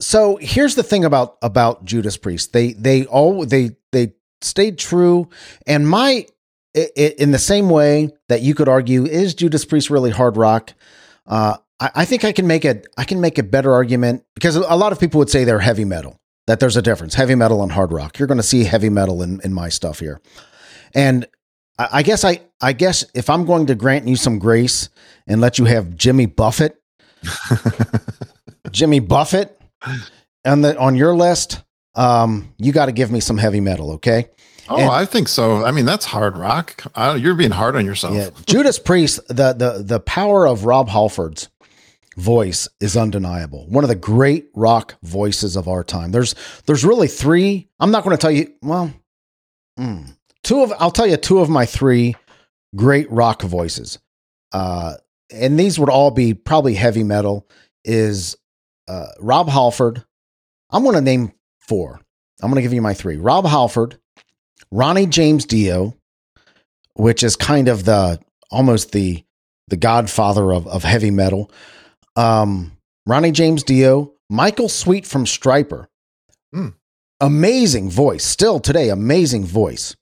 Speaker 1: so here's the thing about about Judas Priest. They they all they they stayed true and my in the same way that you could argue is Judas Priest really hard rock? Uh I, I think I can make a I can make a better argument because a lot of people would say they're heavy metal. That there's a difference, heavy metal and hard rock. You're going to see heavy metal in, in my stuff here, and I, I guess I I guess if I'm going to grant you some grace and let you have Jimmy Buffett, Jimmy Buffett, on the on your list, um, you got to give me some heavy metal, okay?
Speaker 2: Oh,
Speaker 1: And-
Speaker 2: I think so. I mean, that's hard rock. I, you're being hard on yourself.
Speaker 1: Yeah, Judas Priest, the the the power of Rob Halford's voice is undeniable. One of the great rock voices of our time. There's there's really three. I'm not going to tell you. Well, mm, two of I'll tell you two of my three great rock voices. Uh, and these would all be probably heavy metal. Is uh, Rob Halford? I'm going to name four. I'm going to give you my three. Rob Halford, Ronnie James Dio, which is kind of the almost the the godfather of, of heavy metal. Um, Ronnie James Dio, Michael Sweet from Stryper.
Speaker 2: Hmm.
Speaker 1: Amazing voice. Still today, amazing voice.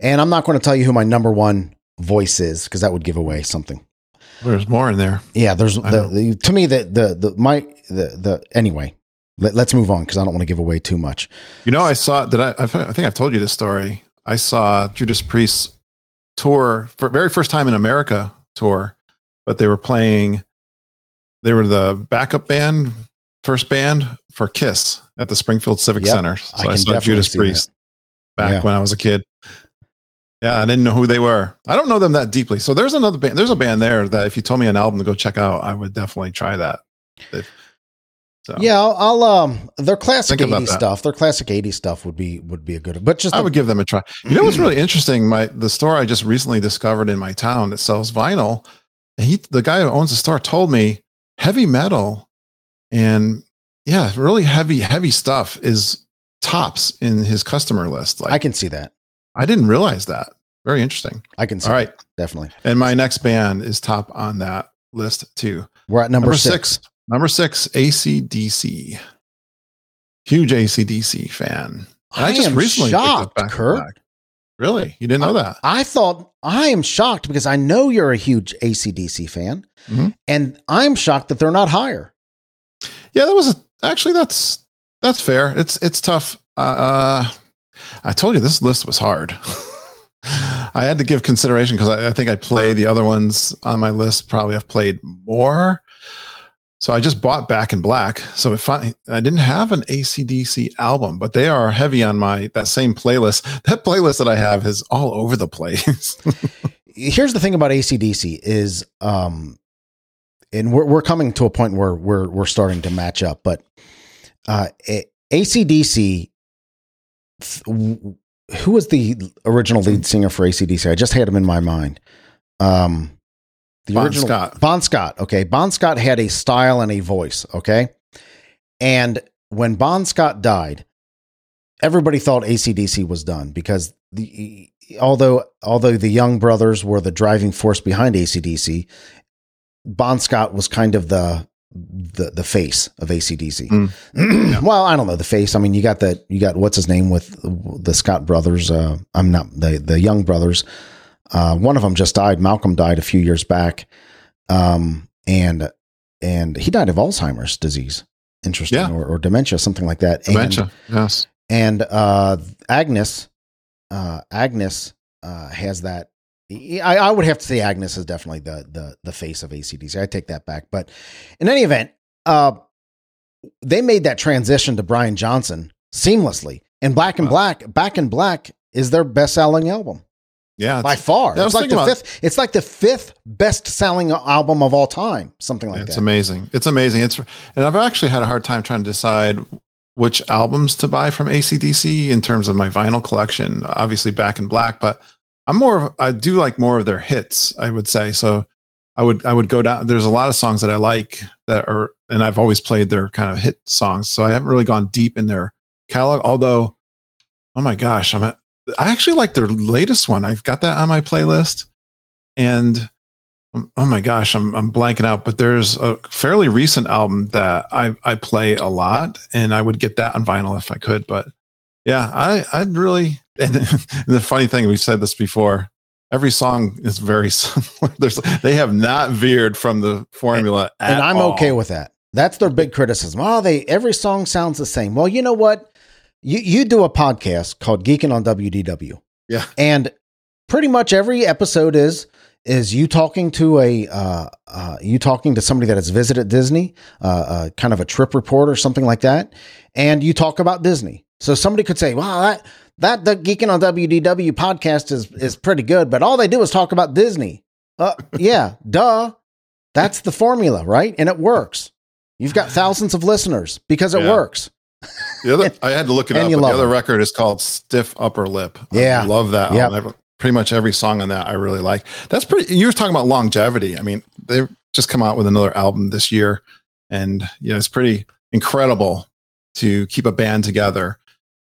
Speaker 1: And I'm not going to tell you who my number one voice is because that would give away something.
Speaker 2: There's more in there.
Speaker 1: Yeah, there's the, the to me the the the my the the anyway. Let, let's move on because I don't want to give away too much.
Speaker 2: You know, I saw that. I, I think I've told you this story. I saw Judas Priest tour for very first time in America tour, but they were playing. They were the backup band, first band for Kiss at the Springfield Civic
Speaker 1: Yep,
Speaker 2: Center.
Speaker 1: I
Speaker 2: So I,
Speaker 1: can
Speaker 2: saw Judas Priest back
Speaker 1: Yeah.
Speaker 2: when I was a kid. Yeah, I didn't know who they were. I don't know them that deeply. So there's another band. There's a band there that if you told me an album to go check out, I would definitely try that. If- so
Speaker 1: Yeah, I'll, I'll um their classic
Speaker 2: Think about
Speaker 1: 80s
Speaker 2: that.
Speaker 1: stuff. Their classic 80s stuff would be would be a good. But just
Speaker 2: I
Speaker 1: a-
Speaker 2: would give them a try. You know what's really interesting? My the store I just recently discovered in my town that sells vinyl. And he the guy who owns the store told me heavy metal and yeah, really heavy, heavy stuff is tops in his customer list. Like
Speaker 1: I, can see that.
Speaker 2: Didn't realize that. Very interesting.
Speaker 1: I can see
Speaker 2: All right.
Speaker 1: definitely.
Speaker 2: And my next band is top on that list too.
Speaker 1: We're at number,
Speaker 2: Number
Speaker 1: six.
Speaker 2: six. Number six, ACDC. Huge ACDC fan. And
Speaker 1: I, am
Speaker 2: recently
Speaker 1: shocked,
Speaker 2: back
Speaker 1: Kurt.
Speaker 2: back. Really? You didn't know that?
Speaker 1: I thought I am shocked because I know you're a huge ACDC fan,
Speaker 2: Mhm.
Speaker 1: and I'm shocked that they're not higher.
Speaker 2: Yeah, that was a, actually that's that's fair. It's it's tough. Uh, I told you this list was hard. I had to give consideration because I, I think I play the other ones on my list. Probably I've played more. So I just bought Back in Black. So I, didn't have an ACDC album, but they are heavy on my that same playlist. That playlist that I have is all over the place.
Speaker 1: Here's the thing about ACDC is, um, and we're we're coming to a point where we're we're starting to match up, but uh, ACDC. Who was the original lead singer for ACDC? I just had him in my mind. Um, the
Speaker 2: Bon
Speaker 1: original
Speaker 2: Scott.
Speaker 1: Bon Scott. Okay, Bon Scott had a style and a voice. Okay, and when Bon Scott died, everybody thought ACDC was done because the although although the Young Brothers were the driving force behind ACDC, Bon Scott was kind of the the the face of ACDC.
Speaker 2: Mm.
Speaker 1: well, I don't know the face. I mean, you got the you got what's his name with the Scott brothers. Uh, I'm not the the Young brothers. Uh, one of them just died. Malcolm died a few years back, um, and and he died of Alzheimer's disease. Interesting,
Speaker 2: Yeah.
Speaker 1: or, or dementia, something like that. And-
Speaker 2: Dementia. Yes.
Speaker 1: and uh Angus uh Angus uh has that I, I would have to say Angus is definitely the the the face of acdc i take that back but in any event uh they made that transition to brian johnson seamlessly and black and
Speaker 2: Wow.
Speaker 1: black back in black is their best selling album
Speaker 2: Yeah.
Speaker 1: by far it's like the
Speaker 2: about-
Speaker 1: fifth it's like the fifth best selling album of all time something like
Speaker 2: it's
Speaker 1: that It's
Speaker 2: amazing. It's amazing. It's and I've actually had a hard time trying to decide which albums to buy from ACDC in terms of my vinyl collection. Obviously, Back in Black, but I'm more. Of, I do like more of their hits. I would say so. I would I would go down. There's a lot of songs that I like that are, and I've always played their kind of hit songs. So I haven't really gone deep in their catalog. Although, oh my gosh, I'm. I actually like their latest one. I've got that on my playlist, and um, oh my gosh, I'm I'm blanking out. But there's a fairly recent album that I I play a lot, and I would get that on vinyl if I could. But yeah, I I'd really. And the funny thing, we've said this before. Every song is very similar. There's they have not veered from the formula,
Speaker 1: and
Speaker 2: at
Speaker 1: I'm
Speaker 2: all.
Speaker 1: okay with that. That's their big criticism. Oh, they every song sounds the same. Well, you know what? You you do a podcast called Geeking on WDW.
Speaker 2: Yeah.
Speaker 1: And pretty much every episode is is you talking to a uh, uh, you talking to somebody that has visited Disney, uh, uh, kind of a trip report or something like that, and you talk about Disney. So somebody could say, "Wow, that that the Geeking on WDW podcast is is pretty good," but all they do is talk about Disney. Uh, yeah, duh. That's the formula, right? And it works. You've got thousands of listeners because it
Speaker 2: Yeah.
Speaker 1: works.
Speaker 2: The other, I had to look it up. The other
Speaker 1: it.
Speaker 2: record is called Stiff Upper Lip.
Speaker 1: Yeah.
Speaker 2: I love that. Album. Pretty much every song on that I really like. That's pretty. You were talking about longevity. I mean, they've just come out with another album this year, and you know it's pretty incredible to keep a band together.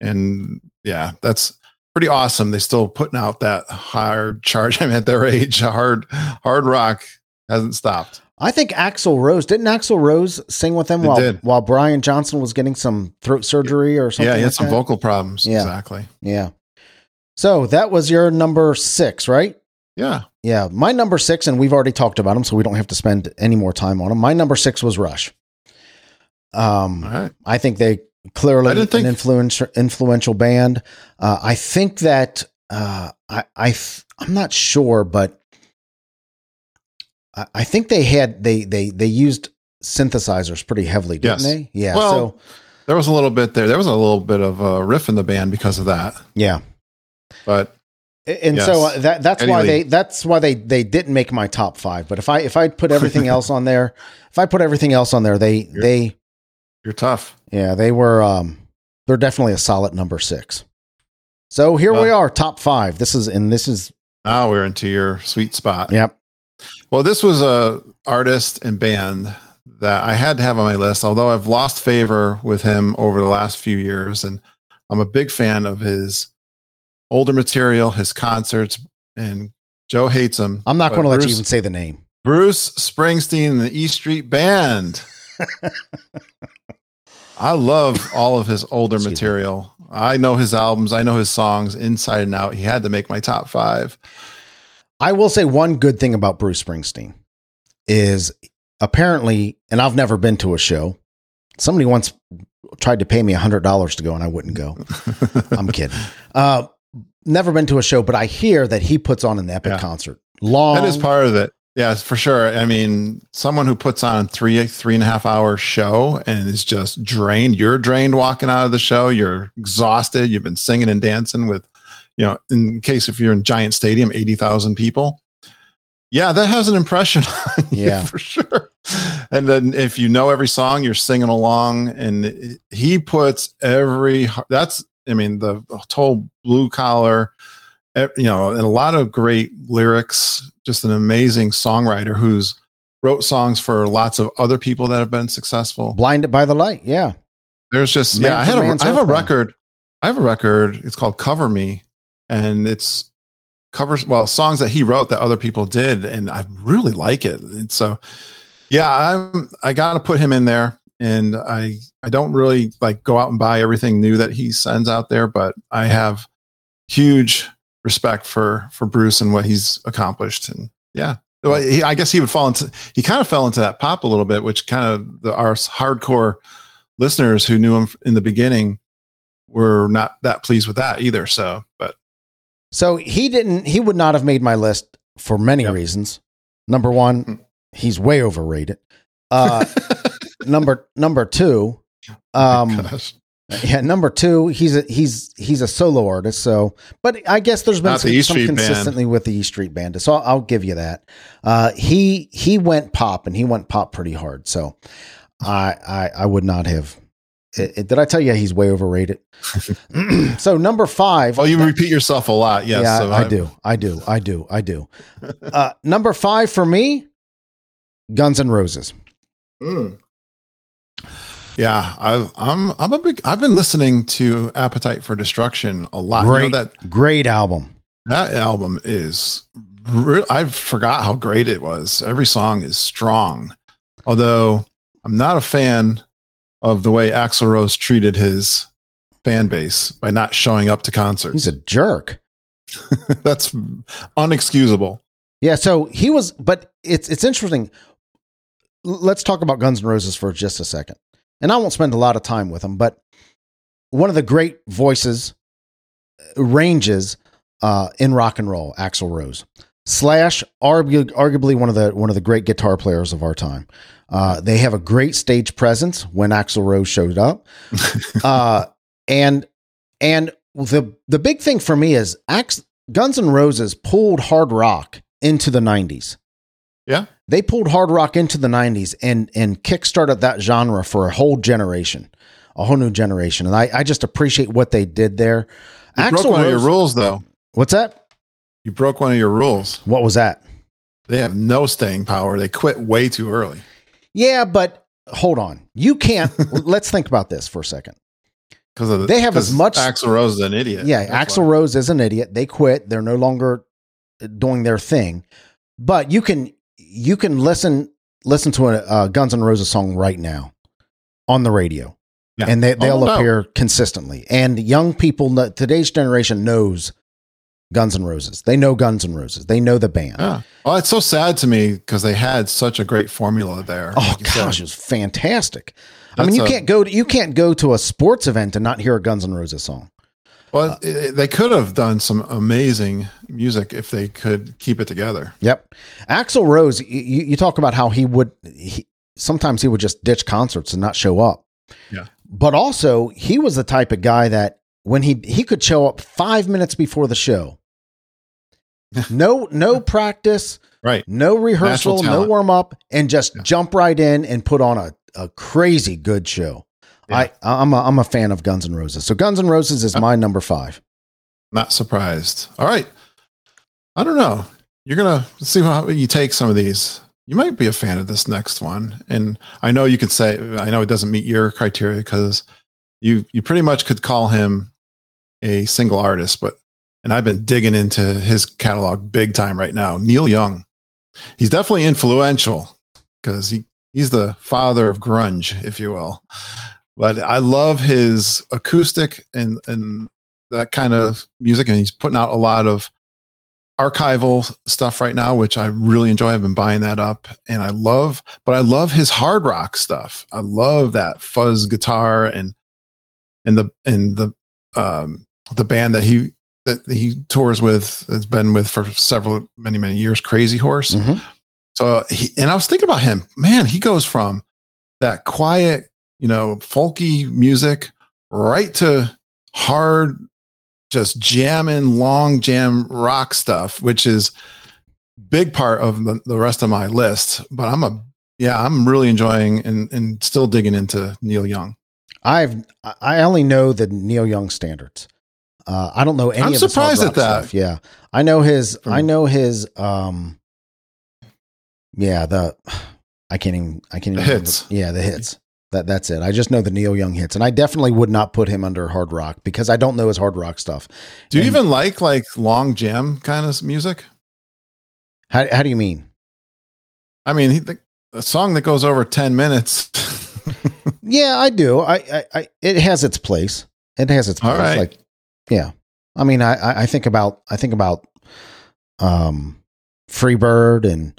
Speaker 2: And yeah, that's pretty awesome. They still putting out that hard charge. I mean, at their age, hard hard rock hasn't stopped.
Speaker 1: I think Axl Rose didn't Axl Rose sing with them
Speaker 2: He
Speaker 1: while
Speaker 2: did.
Speaker 1: while Brian Johnson was getting some throat surgery or something.
Speaker 2: yeah, he had
Speaker 1: like
Speaker 2: some
Speaker 1: that?
Speaker 2: vocal problems.
Speaker 1: Yeah.
Speaker 2: Exactly.
Speaker 1: Yeah. So that was your number six, right?
Speaker 2: Yeah.
Speaker 1: Yeah, my number six, and we've already talked about them, so we don't have to spend any more time on them. My number six was Rush. Um,
Speaker 2: All right.
Speaker 1: I think they clearly
Speaker 2: didn't think-
Speaker 1: an influential influential band. Uh, I think that uh, I I th- I'm not sure, but I, I think they had they they they used synthesizers pretty heavily, didn't
Speaker 2: Yes.
Speaker 1: they? Yeah.
Speaker 2: Well-
Speaker 1: so
Speaker 2: There was a little bit there. There was a little bit of a riff in the band because of that.
Speaker 1: yeah,
Speaker 2: But
Speaker 1: And
Speaker 2: Yes.
Speaker 1: so uh, that that's
Speaker 2: Eddie
Speaker 1: why
Speaker 2: Lee.
Speaker 1: they that's why they they didn't make my top five. But if I if I put everything else on there, if I put everything else on there, they they
Speaker 2: You're tough.
Speaker 1: Yeah they were um they're definitely a solid number six. So here we are, top five. This is and this is
Speaker 2: Now we're into your sweet spot.
Speaker 1: yep.
Speaker 2: Well, this was a artist and band that I had to have on my list, although I've lost favor with him over the last few years. And I'm a big fan of his older material, his concerts, and Joe hates him.
Speaker 1: I'm not going to let you even say the name.
Speaker 2: Bruce Springsteen and the E Street Band. I love all of his older
Speaker 1: Excuse me.
Speaker 2: material. I know his albums, I know his songs inside and out. He had to make my top five.
Speaker 1: I will say one good thing about Bruce Springsteen is apparently, and I've never been to a show. Somebody once tried to pay me hundred dollars to go, and I wouldn't go. I'm kidding. Uh, never been to a show, but I hear that he puts on an epic
Speaker 2: Yeah.
Speaker 1: concert. Long.
Speaker 2: That is part of it. Yeah, for sure. I mean, someone who puts on three, three and a half hour show and is just drained. You're drained walking out of the show. You're exhausted. You've been singing and dancing with, you know, in case if you're in giant stadium, 80,000 people. Yeah, that has an impression on you
Speaker 1: Yeah.
Speaker 2: for sure. And then if you know every song, you're singing along and he puts every, that's, I mean, the whole blue collar, you know, and a lot of great lyrics, just an amazing songwriter who's wrote songs for lots of other people that have been successful.
Speaker 1: blinded by the light. Yeah.
Speaker 2: There's just
Speaker 1: Man
Speaker 2: yeah, I had a, I have a record. I have a record. It's called Cover Me, and it's covers well songs that he wrote that other people did, and I really like it. And so, yeah, I'm I got to put him in there, and I I don't really like go out and buy everything new that he sends out there, but I have huge respect for for Bruce and what he's accomplished, and yeah. Well, he, I guess he would fall into. He kind of fell into that pop a little bit, which kind of the our hardcore listeners who knew him in the beginning were not that pleased with that either. So, but
Speaker 1: So he didn't. He would not have made my list for many
Speaker 2: Yep.
Speaker 1: reasons. Number one,
Speaker 2: Mm.
Speaker 1: he's way overrated. Uh, number number two, um,
Speaker 2: gosh.
Speaker 1: Yeah, number two, he's a he's he's a solo artist. So, but I guess there's been
Speaker 2: Not
Speaker 1: some,
Speaker 2: the
Speaker 1: some
Speaker 2: Street Band.
Speaker 1: consistently with the E Street Band. So I'll, I'll give you that. Uh, he he went pop and he went pop pretty hard. So I I, I would not have. It, it- did I tell you he's way overrated? so number five.
Speaker 2: well, you repeat yourself a lot. Yes,
Speaker 1: yeah,
Speaker 2: so
Speaker 1: I, do, I do, I do, I do. Uh, number five for me, Guns and Roses.
Speaker 2: Mm. Yeah, I, I'm. I'm a big. I've been listening to Appetite for Destruction a lot. You know
Speaker 1: Great,
Speaker 2: that
Speaker 1: great album.
Speaker 2: that album is. I forgot how great it was. Every song is strong. Although I'm not a fan of the way Axl Rose treated his fan base by not showing up to concerts.
Speaker 1: He's a jerk.
Speaker 2: That's unexcusable.
Speaker 1: Yeah, so he was, but it's it's interesting. Let's talk about Guns N' Roses for just a second, and I won't spend a lot of time with him. But one of the great voices uh, ranges uh, in rock and roll, Axl Rose. Slash, argu- arguably one of the one of the great guitar players of our time. Uh, they have a great stage presence when Axl Rose showed up, uh, and and the the big thing for me is Ax- Guns N' Roses pulled hard rock into the 90s.
Speaker 2: Yeah.
Speaker 1: They pulled hard rock into the 90s and and kickstarted that genre for a whole generation, a whole new generation. And I, I just appreciate what they did there.
Speaker 2: You broke one of your rules, though.
Speaker 1: What's that?
Speaker 2: You broke one of your rules.
Speaker 1: What was that?
Speaker 2: They have no staying power. They quit way too early.
Speaker 1: Yeah, but hold on. You can't let's think about this for a second.
Speaker 2: Because the,
Speaker 1: They have as much-
Speaker 2: Axl Rose is an idiot.
Speaker 1: Yeah, Axl
Speaker 2: why.
Speaker 1: Rose is an idiot. They quit. They're no longer doing their thing. But you can you can listen listen to a, a Guns N' Roses song right now on the radio,
Speaker 2: Yeah.
Speaker 1: and they they'll
Speaker 2: Oh, no.
Speaker 1: appear consistently. And young people, today's generation knows Guns N' Roses. They know Guns N' Roses. They know the band.
Speaker 2: Yeah. Well, it's so sad to me because they had such a great formula there.
Speaker 1: Oh
Speaker 2: Like you said.
Speaker 1: gosh, it was fantastic. I mean, you
Speaker 2: a-
Speaker 1: can't go to you can't go to a sports event and not hear a Guns N' Roses song.
Speaker 2: Well, it- they could have done some amazing music if they could keep it together.
Speaker 1: Yep. Axl Rose, you, you talk about how he would, he, sometimes he would just ditch concerts and not show up.
Speaker 2: Yeah.
Speaker 1: But also, he was the type of guy that when he, he could show up five minutes before the show no no practice,
Speaker 2: Right.
Speaker 1: no rehearsal, no warm up, and just
Speaker 2: Yeah.
Speaker 1: jump right in and put on a, a crazy good show.
Speaker 2: Yeah.
Speaker 1: I I'm a, I'm a fan of Guns N' Roses. So Guns N' Roses is
Speaker 2: Uh,
Speaker 1: my number five.
Speaker 2: Not surprised. All right. I don't know. You're gonna see how you take some of these. You might be a fan of this next one, and I know you could say I know it doesn't meet your criteria because you you pretty much could call him a single artist, but and I've been digging into his catalog big time right now. Neil Young, he's definitely influential because he he's the father of grunge, if you will. But I love his acoustic and and that kind of music, and he's putting out a lot of archival stuff right now, which I really enjoy. I've been buying that up, and I love. But I love his hard rock stuff. I love that fuzz guitar and and the and the um the band that he that he tours with has been with for several many many years. Crazy Horse.
Speaker 1: Mhm.
Speaker 2: So he, and I was thinking about him, man, he goes from that quiet, you know, folky music right to hard, just jamming, long jam rock stuff, which is big part of the, the rest of my list. But I'm a, yeah, I'm really enjoying and, and still digging into Neil Young.
Speaker 1: I've I only know the Neil Young standards. Uh, I don't know any.
Speaker 2: I'm
Speaker 1: of his hard
Speaker 2: surprised at that.
Speaker 1: Stuff. Yeah, I know his.
Speaker 2: From-
Speaker 1: I know his. Um, yeah, the I can't even. I can't
Speaker 2: The
Speaker 1: even.
Speaker 2: hits.
Speaker 1: Remember. Yeah, the hits. That that's it. I just know the Neil Young hits, and I definitely would not put him under hard rock because I don't know his hard rock stuff.
Speaker 2: Do you
Speaker 1: And-
Speaker 2: even like like long jam kind of music?
Speaker 1: How how do you mean?
Speaker 2: I mean, he, the, a song that goes over 10 minutes.
Speaker 1: Yeah, I do. I, I, I it has its place. It has its place.
Speaker 2: Right.
Speaker 1: Like, yeah. I mean, I, I- I think about, I think about, um, Freebird and,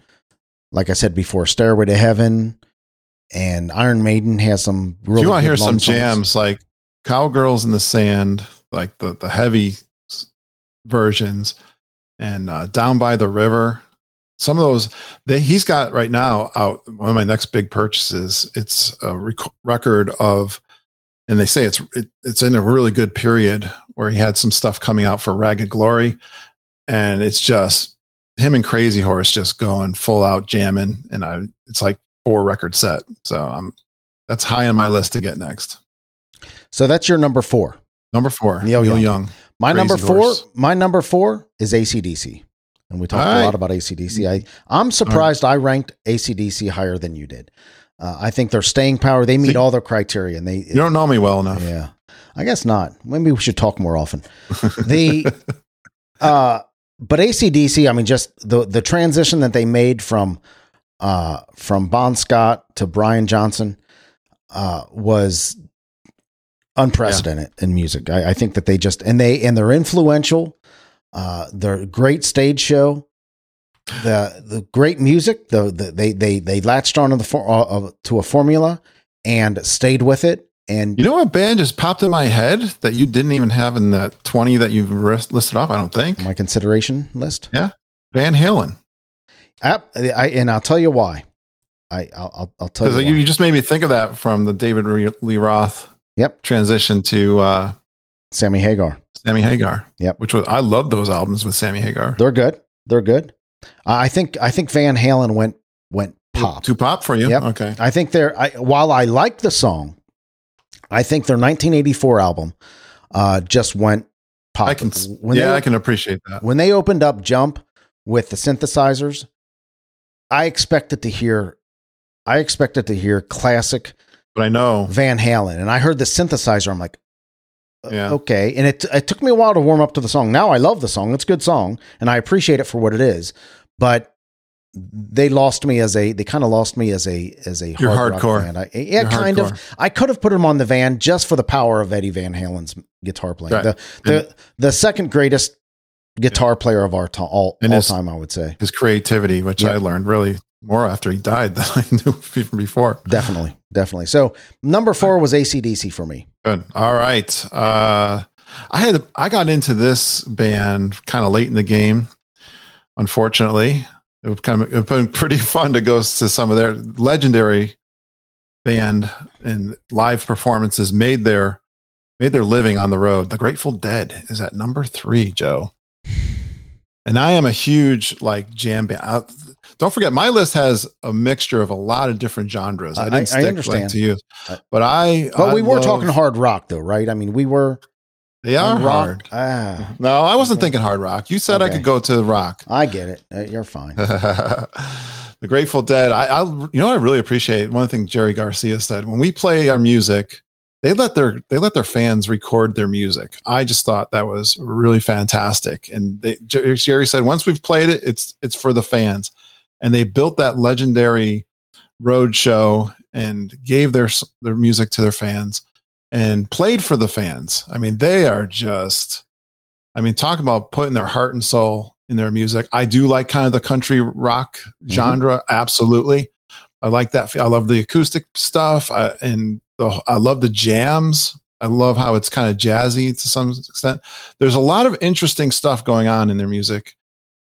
Speaker 1: like I said before, Stairway to Heaven, and Iron Maiden has some really.
Speaker 2: if you want to hear some
Speaker 1: songs.
Speaker 2: jams like Cowgirls in the Sand, like the, the heavy versions, and uh, Down by the River. Some of those they, he's got right now out. One of my next big purchases. It's a rec- record of, and they say it's it, it's in a really good period where he had some stuff coming out for Ragged Glory, and it's just him and Crazy Horse just going full out jamming, and I it's like four record set. So I'm that's high on my list to get next.
Speaker 1: So that's your number four.
Speaker 2: Number four,
Speaker 1: Neil
Speaker 2: Neil,
Speaker 1: Young.
Speaker 2: Young.
Speaker 1: My
Speaker 2: Crazy
Speaker 1: number four.
Speaker 2: Horse.
Speaker 1: My number four is ACDC, and we talked
Speaker 2: All
Speaker 1: a lot about ACDC. I I'm surprised I ranked ACDC higher than you did. Uh, I think their staying power. They meet
Speaker 2: See-
Speaker 1: all their criteria, and they
Speaker 2: You don't know me well enough.
Speaker 1: Yeah. I guess not. Maybe we should talk more often. The uh but ACDC, I mean just the the transition that they made from uh from Bon Scott to Brian Johnson uh was unprecedented in music. I, I think that they just and they and they're influential. Uh they're a great stage show. The the great music, the, the they they they latched on to the for, uh, to a formula and stayed with it and
Speaker 2: You know what band just popped in my head that you didn't even have in that 20 that you've ris- listed off? I don't think.
Speaker 1: my consideration list.
Speaker 2: Yeah, Van Halen.
Speaker 1: App, I, and I'll tell you why. I I'll I'll, tell you. Why.
Speaker 2: you, just made me think of that from the David Lee Roth
Speaker 1: Yep.
Speaker 2: transition to uh,
Speaker 1: Sammy Hagar.
Speaker 2: Sammy Hagar.
Speaker 1: Yep.
Speaker 2: Which was I love those albums with Sammy Hagar.
Speaker 1: They're good. They're good. I think I think Van Halen went went pop.
Speaker 2: Too pop for you?
Speaker 1: Yep.
Speaker 2: Okay.
Speaker 1: I think they're I, while I like the song, I think their 1984 album uh, just went pop.
Speaker 2: I can.
Speaker 1: when
Speaker 2: yeah, I can appreciate that.
Speaker 1: when they opened up Jump with the synthesizers, I expected to hear I expected to hear classic
Speaker 2: But I know.
Speaker 1: Van Halen, and I heard the synthesizer. I'm like, uh,
Speaker 2: Yeah.
Speaker 1: okay. And it it took me a while to warm up to the song. Now I love the song; it's a good song, and I appreciate it for what it is. But they lost me as a they kind of lost me as a as a
Speaker 2: You're
Speaker 1: hard
Speaker 2: hardcore.
Speaker 1: band. I, yeah,
Speaker 2: You're
Speaker 1: kind
Speaker 2: hardcore.
Speaker 1: of. I could have put him on the van just for the power of Eddie Van Halen's guitar playing.
Speaker 2: Right.
Speaker 1: The the the second greatest guitar player of our time, all,
Speaker 2: And
Speaker 1: all
Speaker 2: his-
Speaker 1: time, I would say.
Speaker 2: His creativity, which
Speaker 1: Yep.
Speaker 2: I learned really more after he died than I knew even before.
Speaker 1: Definitely, definitely. So number four was ACDC for me.
Speaker 2: Good. All right. Uh, I had I got into this band kind of late in the game. Unfortunately, it was kind of it been pretty fun to go to some of their legendary band and live performances made their made their living on the road. The Grateful Dead is at number three. Joe, And I am a huge like jam band. I, don't forget, my list has a mixture of a lot of different genres. I
Speaker 1: I-
Speaker 2: didn't
Speaker 1: I
Speaker 2: stick like,
Speaker 1: understand.
Speaker 2: to you, but I.
Speaker 1: But
Speaker 2: I
Speaker 1: we were
Speaker 2: love-
Speaker 1: talking hard rock, though, right? I mean, we were
Speaker 2: They are
Speaker 1: on rock.
Speaker 2: hard.
Speaker 1: Ah,
Speaker 2: No, I wasn't
Speaker 1: Okay.
Speaker 2: thinking hard rock. You said I could go to rock.
Speaker 1: I get it. Uh, You're fine.
Speaker 2: the Grateful Dead. I, I, you know, what I really appreciate one thing Jerry Garcia said when we play our music, they let their they let their fans record their music. I just thought that was really fantastic. And they, Jerry said once we've played it, it's it's for the fans, and they built that legendary road show and gave their their music to their fans and played for the fans. I mean, they are just. I mean, talk about putting their heart and soul in their music. I do like kind of the country rock mm-hmm. genre. Absolutely. I like that. I love the acoustic stuff. I, and the, I love the jams. I love how it's kind of jazzy to some extent. There's a lot of interesting stuff going on in their music.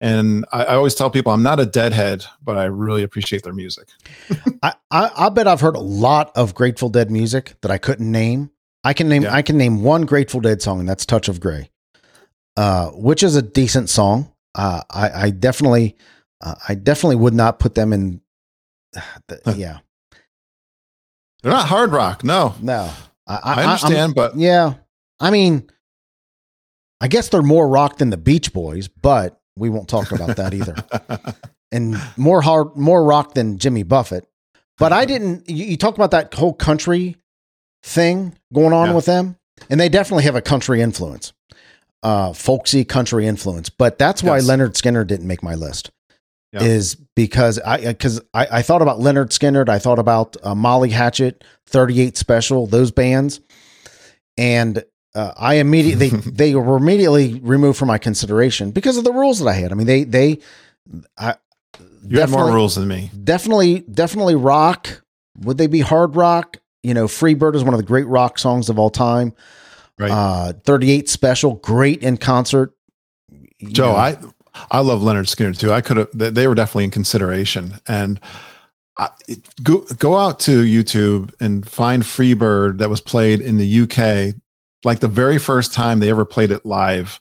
Speaker 2: And I, I always tell people I'm not a deadhead, but I really appreciate their music.
Speaker 1: I, I I bet I've heard a lot of Grateful Dead music that I couldn't name. I can name
Speaker 2: Yeah.
Speaker 1: I can name one Grateful Dead song, and that's "Touch of Grey, uh, which is a decent song. Uh, I, I definitely uh, I definitely would not put them in. The, yeah,
Speaker 2: They're not hard rock. No,
Speaker 1: no, I,
Speaker 2: I,
Speaker 1: I'm-
Speaker 2: understand, but
Speaker 1: yeah, I mean, I guess they're more rock than the Beach Boys, but we won't talk about that either. and more hard, more rock than Jimmy Buffett. But I didn't. You, you talk about that whole country thing going on
Speaker 2: Yeah.
Speaker 1: with them, and they definitely have a country influence, uh, folksy country influence. But that's why
Speaker 2: Yes.
Speaker 1: Lynyrd Skynyrd didn't make my list.
Speaker 2: Yeah.
Speaker 1: Is because I because I, I thought about Lynyrd Skynyrd, I thought about uh, Molly Hatchet, Thirty Eight Special, those bands, and uh, I immediately they, they were immediately removed from my consideration because of the rules that I had. I mean, they they I
Speaker 2: you had more
Speaker 1: definitely-
Speaker 2: rules than me.
Speaker 1: definitely definitely rock. Would they be hard rock? You know, Freebird is one of the great rock songs of all time.
Speaker 2: Right.
Speaker 1: Uh, 38 Special, great in concert. You
Speaker 2: Joe,
Speaker 1: know,
Speaker 2: I I love Lynyrd Skynyrd too. I could have they, were definitely in consideration. And I, go go out to YouTube and find Freebird that was played in the UK, like the very first time they ever played it live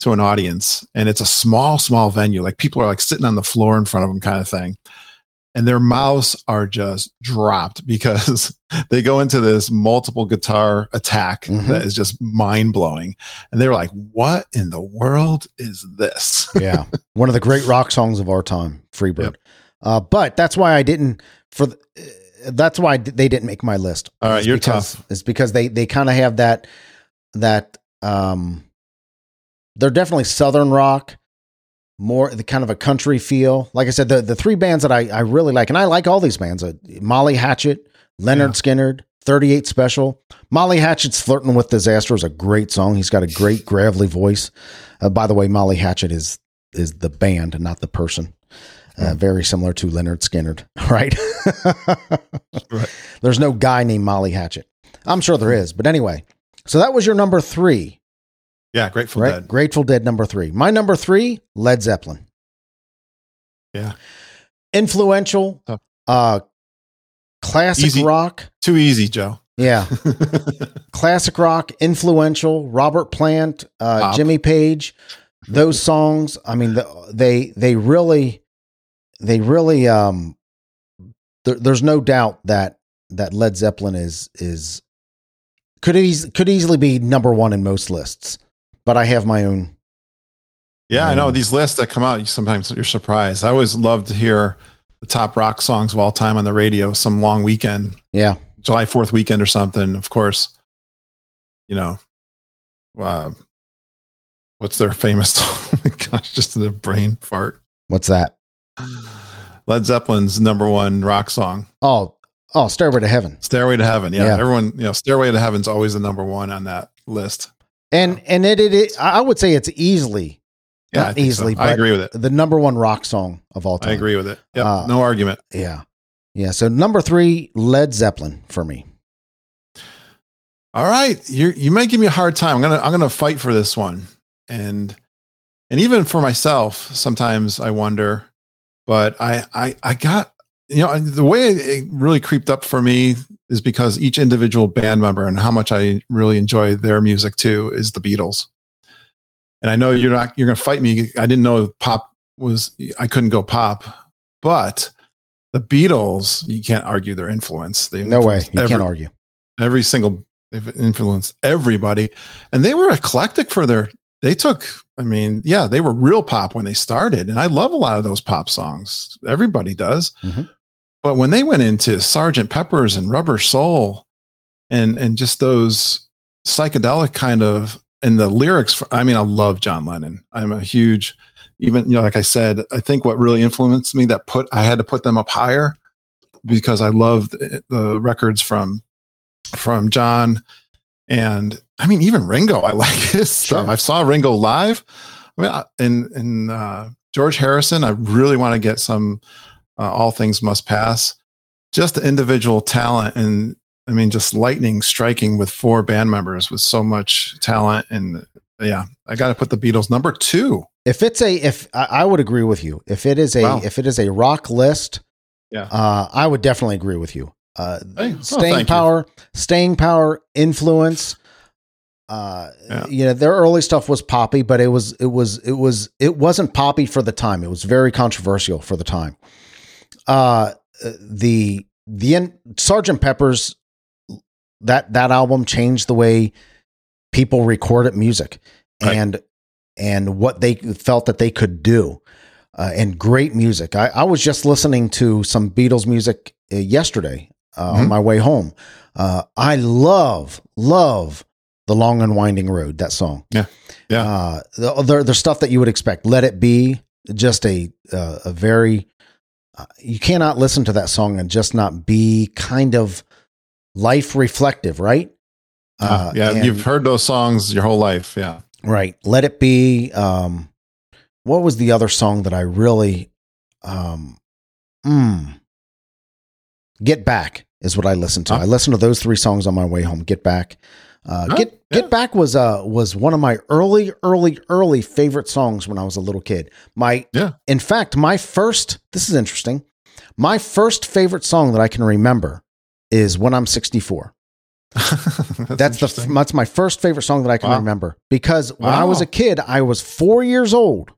Speaker 2: to an audience. And it's a small, small venue. Like people are like sitting on the floor in front of them, kind of thing. And their mouths are just dropped because they go into this multiple guitar attack
Speaker 1: Mhm.
Speaker 2: that is just mind blowing. And they're like, what in the world is this?
Speaker 1: yeah, one of the great rock songs of our time, Freebird.
Speaker 2: Yep.
Speaker 1: Uh, but that's why I didn't for the, uh, that's why they didn't make my list.
Speaker 2: All right,
Speaker 1: It's
Speaker 2: you're
Speaker 1: because,
Speaker 2: tough.
Speaker 1: It's because they they kind of have that that um they're definitely southern rock, more the kind of a country feel. Like I said, the the three bands that I I really like, and I like all these bands: uh, Molly Hatchet, Lynyrd
Speaker 2: Yeah.
Speaker 1: Skynyrd, Thirty Eight Special. Molly Hatchet's "Flirting with Disaster" is a great song. He's got a great gravelly voice. Uh, by the way, Molly Hatchet is is the band, not the person. Uh, very similar to Lynyrd Skynyrd, right?
Speaker 2: Right.
Speaker 1: There's no guy named Molly Hatchet. I'm sure there is, but anyway. So that was your number three,
Speaker 2: Yeah, Grateful
Speaker 1: right?
Speaker 2: Dead.
Speaker 1: Grateful Dead number three. My number three, Led Zeppelin.
Speaker 2: Yeah.
Speaker 1: Influential, uh, classic
Speaker 2: Easy.
Speaker 1: rock.
Speaker 2: Too easy, Joe.
Speaker 1: Yeah, classic rock, influential. Robert Plant, uh, Jimmy Page, those songs. I mean, the, they they really, they really. Um, there, there's no doubt that that Led Zeppelin is is could eas- could easily be number one in most lists. But I have my own.
Speaker 2: yeah, I know these lists that come out. You sometimes you're surprised. I always love to hear the top rock songs of all time on the radio. Some long weekend,
Speaker 1: Yeah,
Speaker 2: July Fourth weekend or something. Of course, you know, uh, what's their famous? song? Gosh, just the brain fart.
Speaker 1: what's that?
Speaker 2: Led Zeppelin's number one rock song,
Speaker 1: Oh, oh, Stairway to Heaven.
Speaker 2: "Stairway to Heaven." Yeah,
Speaker 1: Yeah.
Speaker 2: everyone, you know, "Stairway to Heaven's always the number one on that list.
Speaker 1: And and it, it, it I would say it's easily
Speaker 2: Yeah,
Speaker 1: Not
Speaker 2: I think so.
Speaker 1: easily,
Speaker 2: I agree with it.
Speaker 1: the number one rock song of all time.
Speaker 2: I agree with it. Yeah,
Speaker 1: Uh,
Speaker 2: no argument.
Speaker 1: Yeah. Yeah. So number three, Led Zeppelin for me.
Speaker 2: All right, you you might give me a hard time. I'm gonna I'm gonna fight for this one, and and even for myself, sometimes I wonder. But I I I got you know the way it really creeped up for me is because each individual band member and how much I really enjoy their music too is the Beatles. and I know you're not you're going to fight me. I didn't know pop was I couldn't go pop, but the Beatles you can't argue their influence.
Speaker 1: They no way you every, can't argue.
Speaker 2: Every single they've influenced everybody, and they were eclectic for their. They took. I mean, yeah, they were real pop when they started, and I love a lot of those pop songs. Everybody does. Mm-hmm. But when they went into Sergeant Pepper's and Rubber Soul, and and just those psychedelic kind of and the lyrics for, i mean i love john lennon. I'm a huge even you know like i said i think what really influenced me that put i had to put them up higher because i love the, the records from from john. And i mean even ringo i like his sure. stuff i saw ringo live. I mean and and uh, george harrison i really want to get some uh, all things must pass just the individual talent and I mean, just lightning striking with four band members with so much talent. And yeah, I got to put the Beatles number two.
Speaker 1: If it's a, if I would agree with you, if it is a, wow. if it is a rock list,
Speaker 2: yeah,
Speaker 1: uh, I would definitely agree with you. Uh, hey, staying power, you. staying power, influence. Uh, yeah. you know, their early stuff was poppy, but it was, it was, it was, it wasn't poppy for the time. It was very controversial for the time. Uh, the, the Sergeant Pepper's that that album changed the way people recorded music right. and and what they felt that they could do uh, and great music. I, I, was just listening to some beatles music uh, yesterday uh, mm-hmm. on my way home. Uh, i love love the long and winding road that song.
Speaker 2: Yeah. Yeah.
Speaker 1: Uh, the, the, the, stuff that you would expect let it be just a uh, a very you cannot listen to that song and just not be kind of life reflective, right?
Speaker 2: Uh, yeah, and, you've heard those songs your whole life. Yeah.
Speaker 1: Right. Let it be. Um, what was the other song that I really, um, mm, Get Back is what I listened to. Huh? I listened to those three songs on my way home. Get Back. Uh? Get yeah. Get Back was uh was one of my early early early favorite songs when I was a little kid. My
Speaker 2: yeah.
Speaker 1: In fact, my first this is interesting. My first favorite song that I can remember is when I'm 64. that's, that's the that's my first favorite song that I can wow. remember because when. I was a kid, I was four years old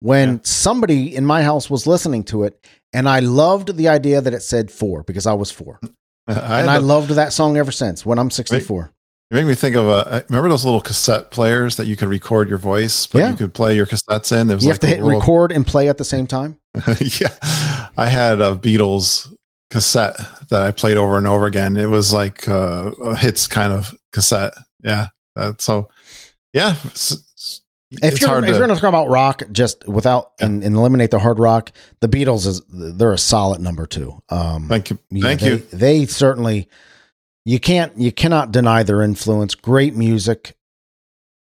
Speaker 1: when yeah. somebody in my house was listening to it, and I loved the idea that it said four because I was four, I and I loved that song ever since. When I'm 64.
Speaker 2: You make me think of a. Remember those little cassette players that you could record your voice, but yeah. you could play your cassettes in.
Speaker 1: There was you like have to hit little, record and play at the same time.
Speaker 2: yeah, I had a Beatles cassette that I played over and over again. It was like uh, a hits kind of cassette. Yeah. Uh, so, yeah. It's,
Speaker 1: if it's you're, if to, you're going to talk about rock, just without yeah. and, and, eliminate the hard rock, the Beatles is they're a solid number two. Um,
Speaker 2: Thank you. Thank you.
Speaker 1: They, they certainly you can't you cannot deny their influence. Great music,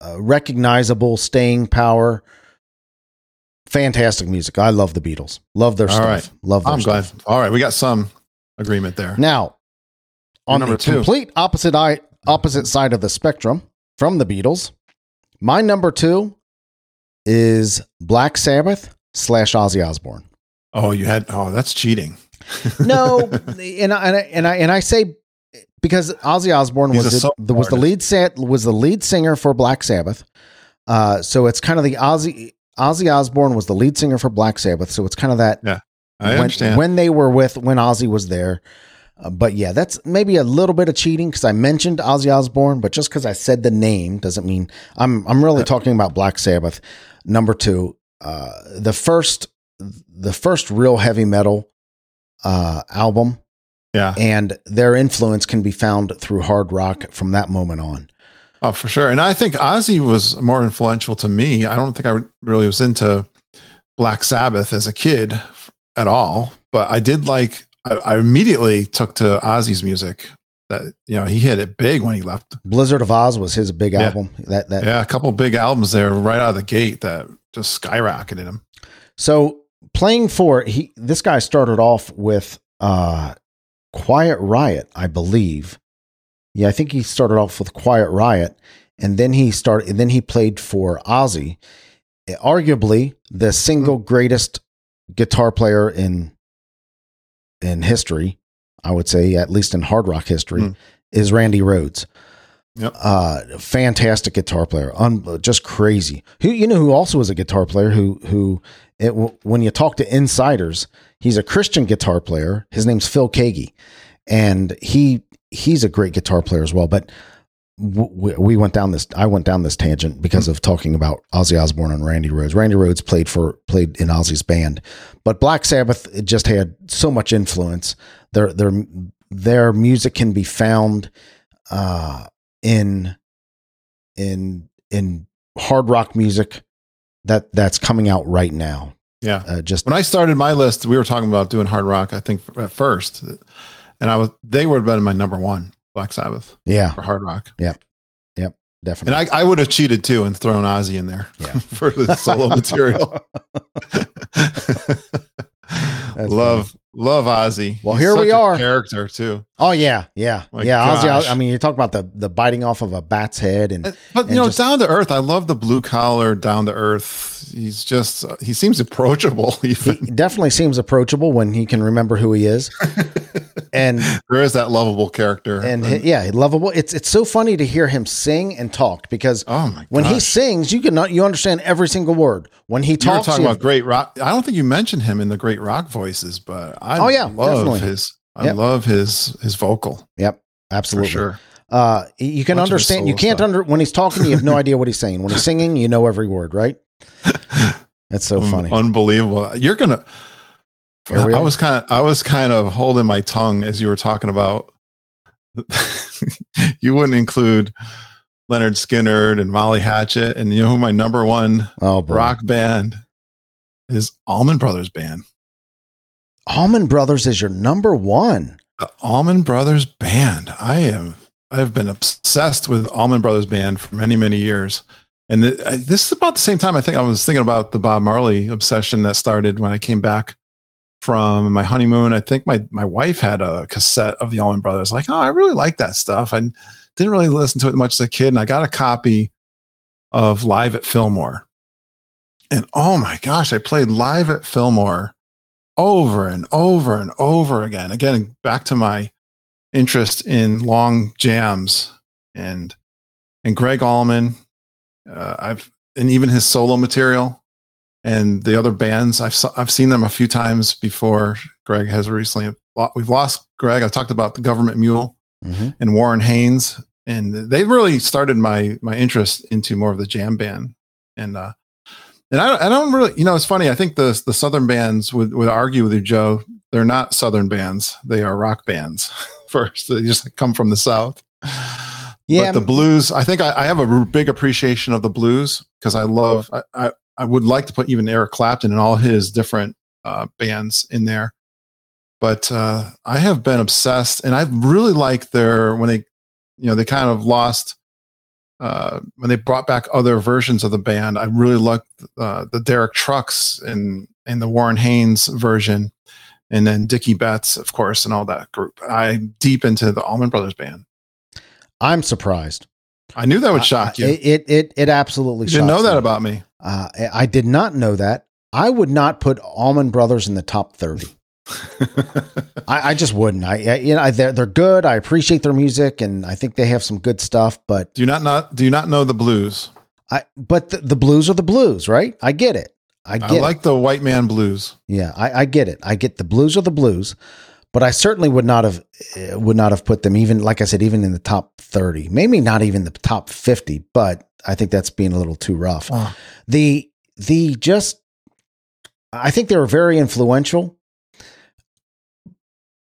Speaker 1: uh, recognizable staying power fantastic music. I love the Beatles. Love their All stuff. Right. Love their I'm stuff.
Speaker 2: glad. All right, we got some agreement there.
Speaker 1: Now, on the two. complete opposite eye, opposite side of the spectrum from the Beatles, my number two is Black Sabbath slash Ozzy Osbourne.
Speaker 2: Oh, you had oh, that's cheating.
Speaker 1: no, and I, and I and I and I say because Ozzy Osbourne was the, was the lead set was the lead singer for Black Sabbath. Uh, so it's kind of the Ozzy Ozzy Osbourne was the lead singer for Black Sabbath. So it's kind of that
Speaker 2: yeah. I
Speaker 1: when,
Speaker 2: understand.
Speaker 1: when they were with when Ozzy was there. Uh, but yeah, that's maybe a little bit of cheating because I mentioned Ozzy Osbourne, but just because I said the name doesn't mean I'm. I'm really talking about Black Sabbath. Number two, uh, the first, the first real heavy metal uh, album.
Speaker 2: Yeah,
Speaker 1: and their influence can be found through hard rock from that moment on.
Speaker 2: Oh, for sure. And I think Ozzy was more influential to me. I don't think I really was into Black Sabbath as a kid at all, but I did like. I, I immediately took to Ozzy's music. That you know he hit it big when he left.
Speaker 1: Blizzard of Ozz was his big album. That that
Speaker 2: yeah, a couple big albums there right out of the gate that just skyrocketed him.
Speaker 1: So playing for he, this guy started off with uh, Quiet Riot, I believe. Yeah, I think he started off with Quiet Riot, and then he started. And then he played for Ozzy, arguably the single greatest guitar player in in history, I would say, at least in hard rock history, mm. is Randy Rhoads.
Speaker 2: Yep.
Speaker 1: Uh, fantastic guitar player, un- just crazy. Who you know who also was a guitar player who who it, when you talk to insiders, he's a Christian guitar player. His name's Phil Keaggy, and he he's a great guitar player as well. But we went down this I went down this tangent because of talking about Ozzy Osbourne and Randy Rhoads. Randy Rhoads played for played in Ozzy's band, but Black Sabbath just had so much influence. Their their their music can be found uh, in in in hard rock music that that's coming out right now.
Speaker 2: Yeah.
Speaker 1: Uh, just
Speaker 2: When I started my list, we were talking about doing hard rock, I think at first. And I was they would have been my number one, Black Sabbath,
Speaker 1: yeah,
Speaker 2: for hard rock.
Speaker 1: Yep, yep, definitely.
Speaker 2: And I, I would have cheated too and thrown Ozzy in there
Speaker 1: Yeah.
Speaker 2: for the solo material. love love Ozzy.
Speaker 1: Well,
Speaker 2: He's
Speaker 1: here we are.
Speaker 2: character too.
Speaker 1: oh yeah, yeah,
Speaker 2: My
Speaker 1: yeah. Ozzy. I mean, you talk about the the biting off of a bat's head, and
Speaker 2: But you know,
Speaker 1: just-
Speaker 2: down to earth. I love the blue collar, down to earth. He's just he seems approachable.
Speaker 1: he definitely seems approachable when he can remember who he is, and
Speaker 2: there is that lovable character.
Speaker 1: and he- yeah, lovable. It's it's so funny to hear him sing and talk because
Speaker 2: oh my!
Speaker 1: when he sings, you can not you understand every single word. When he
Speaker 2: you were
Speaker 1: talks,
Speaker 2: talking
Speaker 1: you-
Speaker 2: about great rock. I don't think you mentioned him in the great rock voices, but I
Speaker 1: Oh, yeah,
Speaker 2: love
Speaker 1: definitely.
Speaker 2: his. I
Speaker 1: Yep.
Speaker 2: love his his vocal
Speaker 1: yep,
Speaker 2: for
Speaker 1: absolutely.
Speaker 2: sure.
Speaker 1: Uh, you can
Speaker 2: Much
Speaker 1: understand. You can't
Speaker 2: stuff.
Speaker 1: under when he's talking. You have no idea what he's saying. When he's singing, you know every word, right? That's so
Speaker 2: Un-
Speaker 1: funny.
Speaker 2: unbelievable. You're gonna. I was kind of I was kind of holding my tongue as you were talking about. you wouldn't include Lynyrd Skynyrd and Molly Hatchet, and you know who my number one
Speaker 1: oh,
Speaker 2: rock band is Allman Brothers Band.
Speaker 1: Allman Brothers is your number one.
Speaker 2: The Allman Brothers Band. I am. I've been obsessed with Allman Brothers Band for many, many years. And th- I- this is about the same time I think I was thinking about the Bob Marley obsession that started when I came back from my honeymoon. I think my my wife had a cassette of the Allman Brothers. Like, oh, I really like that stuff. I didn't really listen to it much as a kid, and I got a copy of Live at Fillmore. And oh my gosh, I played Live at Fillmore over and over and over again. Again, back to my interest in long jams and and Gregg Allman. Uh, I've and even his solo material and the other bands. I've I've seen them a few times before. Gregg has recently. We've lost Gregg. I talked about the Gov't Mule
Speaker 1: Mhm.
Speaker 2: and Warren Haynes, and they really started my my interest into more of the jam band. And uh, and I, I don't really, you know, it's funny. I think the the southern bands would would argue with you, Joe. They're not southern bands; they are rock bands. First, they just come from the south.
Speaker 1: Yeah,
Speaker 2: but the blues. I think I, I have a big appreciation of the blues because I love. I, I I would like to put even Eric Clapton and all his different uh, bands in there. But uh, I have been obsessed, and I really like their when they, you know, they kind of lost uh, when they brought back other versions of the band. I really liked uh, the Derek Trucks and and the Warren Haynes version, and then Dickey Betts, of course, and all that group. I'm deep into the Allman Brothers band.
Speaker 1: I'm surprised.
Speaker 2: I knew that would
Speaker 1: I-
Speaker 2: shock
Speaker 1: I-
Speaker 2: you.
Speaker 1: It it it, it absolutely.
Speaker 2: you didn't know that
Speaker 1: me.
Speaker 2: about me.
Speaker 1: Uh, I I did not know that. I would not put Allman Brothers in the top thirty. I, I just wouldn't. I, I you know I, they're they're good. I appreciate their music, and I think they have some good stuff. But
Speaker 2: do you not not do you not know the blues?
Speaker 1: I but the, the blues are the blues, right? I get it. I
Speaker 2: I,
Speaker 1: get it.
Speaker 2: like the white man blues.
Speaker 1: Yeah, I, I get it. I get the blues are the blues, but I certainly would not have uh, would not have put them even like I said even in the top thirty. Maybe not even the top fifty, but I think that's being a little too rough. The the just I think they were very influential,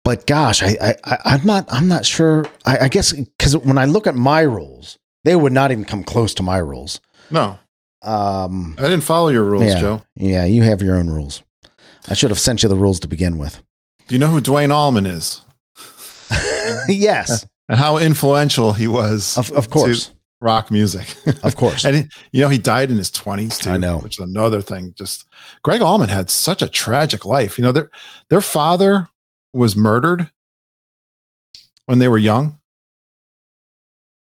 Speaker 1: but gosh, I I I- I'm not I'm not sure. I, I guess because when I look at my rules, they would not even come close to my rules.
Speaker 2: No,
Speaker 1: Um,
Speaker 2: I didn't follow your rules,
Speaker 1: yeah,
Speaker 2: Joe.
Speaker 1: yeah, you have your own rules. I should have sent you the rules to begin with.
Speaker 2: Do you know who Duane Allman is
Speaker 1: yes,
Speaker 2: and how influential he was?
Speaker 1: of, of
Speaker 2: to
Speaker 1: course,
Speaker 2: rock music.
Speaker 1: of course.
Speaker 2: and he, you know he died in his twenties too.
Speaker 1: I know.
Speaker 2: which is another thing. Just Gregg Allman had such a tragic life. You know their their father was murdered when they were young.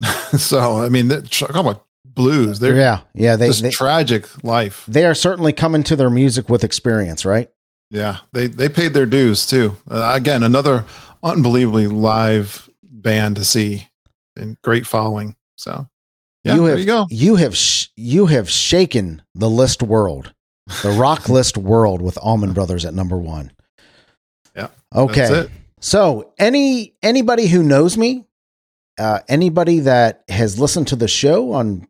Speaker 2: so I mean, talk about blues. They're
Speaker 1: yeah, yeah. They
Speaker 2: just
Speaker 1: they,
Speaker 2: tragic life.
Speaker 1: they are certainly coming to their music with experience, right?
Speaker 2: Yeah, they they paid their dues too. Uh, again, another unbelievably live band to see and great following. So yeah,
Speaker 1: you
Speaker 2: there
Speaker 1: have
Speaker 2: you go.
Speaker 1: you have sh- you have shaken the list world, the rock list world with Allman Brothers at number one.
Speaker 2: Yeah,
Speaker 1: Okay.
Speaker 2: That's it.
Speaker 1: So any anybody who knows me, uh, anybody that has listened to the show on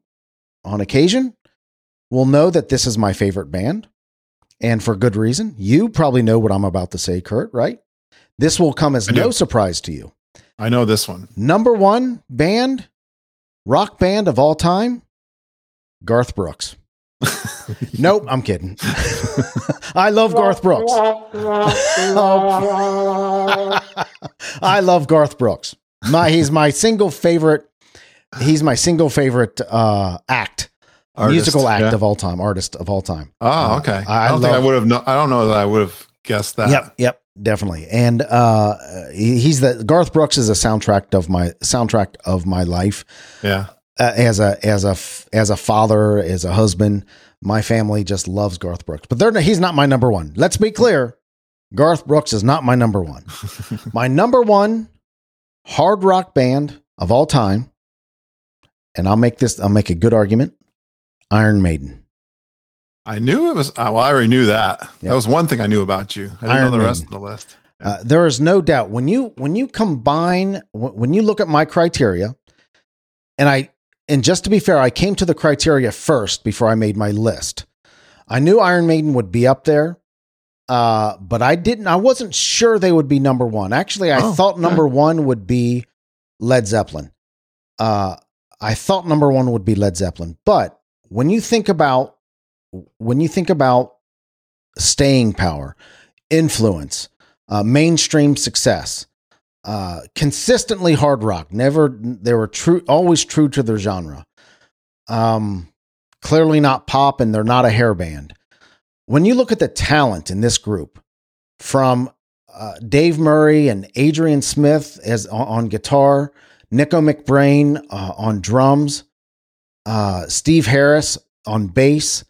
Speaker 1: on occasion, will know that this is my favorite band, and for good reason. You probably know what I'm about to say, Kurt. Right? This will come as no surprise to you.
Speaker 2: I know this one.
Speaker 1: Number one band, rock band of all time, Garth Brooks. nope, I'm kidding. I love Garth Brooks. I love Garth Brooks. My he's my single favorite. He's my single favorite uh, act,
Speaker 2: Artist,
Speaker 1: musical act
Speaker 2: yeah.
Speaker 1: of all time, artist of all time.
Speaker 2: Oh, okay.
Speaker 1: I
Speaker 2: I, don't think I would have. No, I don't know that I would have guessed that.
Speaker 1: Yep, yep, definitely. And uh, he's the Garth Brooks is a soundtrack of my soundtrack of my life.
Speaker 2: Yeah.
Speaker 1: uh, as a as a as a father, as a husband, my family just loves Garth Brooks. But they're he's not my number one. Let's be clear. Garth Brooks is not my number one. my number one hard rock band of all time, and I'll make this I'll make a good argument. Iron Maiden.
Speaker 2: I knew it was. Uh, well, I already knew that.
Speaker 1: Yeah.
Speaker 2: That was one thing I knew about you. I didn't
Speaker 1: Iron
Speaker 2: know the rest of the list.
Speaker 1: Uh, there is no doubt when you when you combine when you look at my criteria, and I and just to be fair, I came to the criteria first before I made my list. I knew Iron Maiden would be up there, uh, but I didn't. I wasn't sure they would be number one. Actually, I
Speaker 2: Oh,
Speaker 1: thought number one would be Led Zeppelin. Uh, I thought number one would be Led Zeppelin, but when you think about when you think about staying power, influence, uh, mainstream success, uh, consistently hard rock. Never they were true, always true to their genre. Um, clearly not pop, and they're not a hair band. When you look at the talent in this group, from uh, Dave Murray and Adrian Smith as on, on guitar, Nicko McBrain uh, on drums, uh, Steve Harris on bass.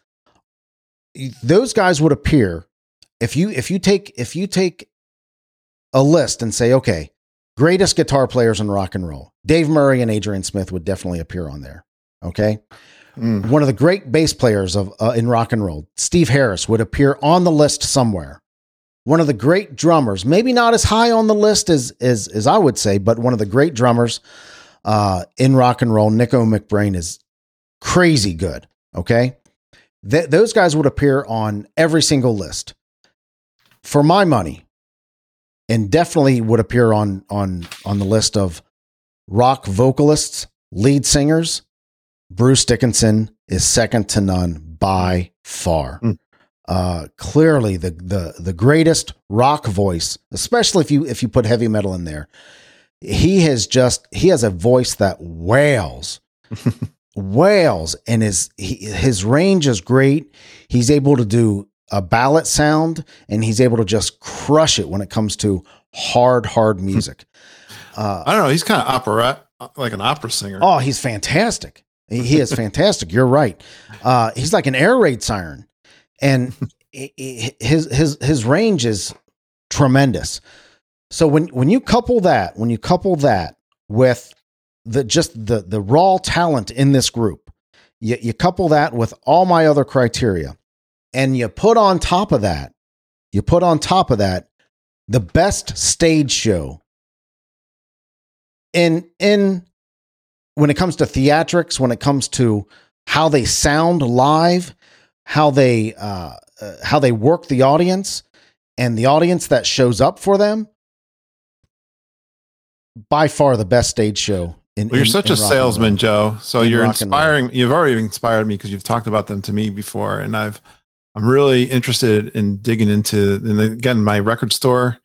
Speaker 1: Those guys would appear if you if you take if you take a list and say, okay, greatest guitar players in rock and roll, Dave Murray and Adrian Smith would definitely appear on there. Okay,
Speaker 2: Mm.
Speaker 1: one of the great bass players of uh, in rock and roll, Steve Harris, would appear on the list somewhere. One of the great drummers, maybe not as high on the list as as as I would say, but one of the great drummers uh, in rock and roll, Nicko McBrain, is crazy good. Okay, Th- those guys would appear on every single list. For my money, and definitely would appear on on on the list of rock vocalists, lead singers. Bruce Dickinson is second to none by far.
Speaker 2: Mm.
Speaker 1: Uh, clearly the the the greatest rock voice, especially if you if you put heavy metal in there. He has just he has a voice that wails, wails, and his he, his range is great. He's able to do a ballad sound, and he's able to just crush it when it comes to hard hard music. Uh,
Speaker 2: I don't know. He's kind of opera, like an opera singer.
Speaker 1: Oh, he's fantastic. He, he is fantastic. You're right. Uh, he's like an air raid siren, and his his his range is tremendous. So when when you couple that, when you couple that with the just the the raw talent in this group, you, you couple that with all my other criteria, and you put on top of that, you put on top of that the best stage show in in when it comes to theatrics, when it comes to how they sound live, how they uh, uh, how they work the audience, and the audience that shows up for them, by far the best stage show. In,
Speaker 2: Well, you're
Speaker 1: in-
Speaker 2: such a salesman. Joe. So
Speaker 1: In
Speaker 2: you're
Speaker 1: rock and roll.
Speaker 2: inspiring. You've already inspired me because you've talked about them to me before, and I've I'm really interested in digging into. And again, my record store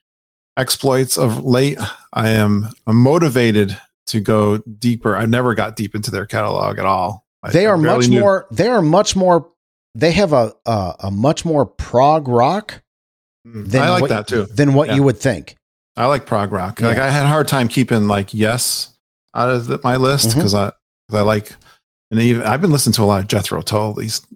Speaker 2: exploits of late. I am I'm motivated to go deeper. I never got deep into their catalog at all. I-
Speaker 1: They are much
Speaker 2: knew-
Speaker 1: more. They are much more. They have a a, a much more prog rock mm, than
Speaker 2: I like
Speaker 1: what,
Speaker 2: that too.
Speaker 1: than what
Speaker 2: Yeah.
Speaker 1: you would think.
Speaker 2: I like prog rock. Like I had a hard time keeping like yes out of the, my list because I like and even I've been listening to a lot of Jethro Tull these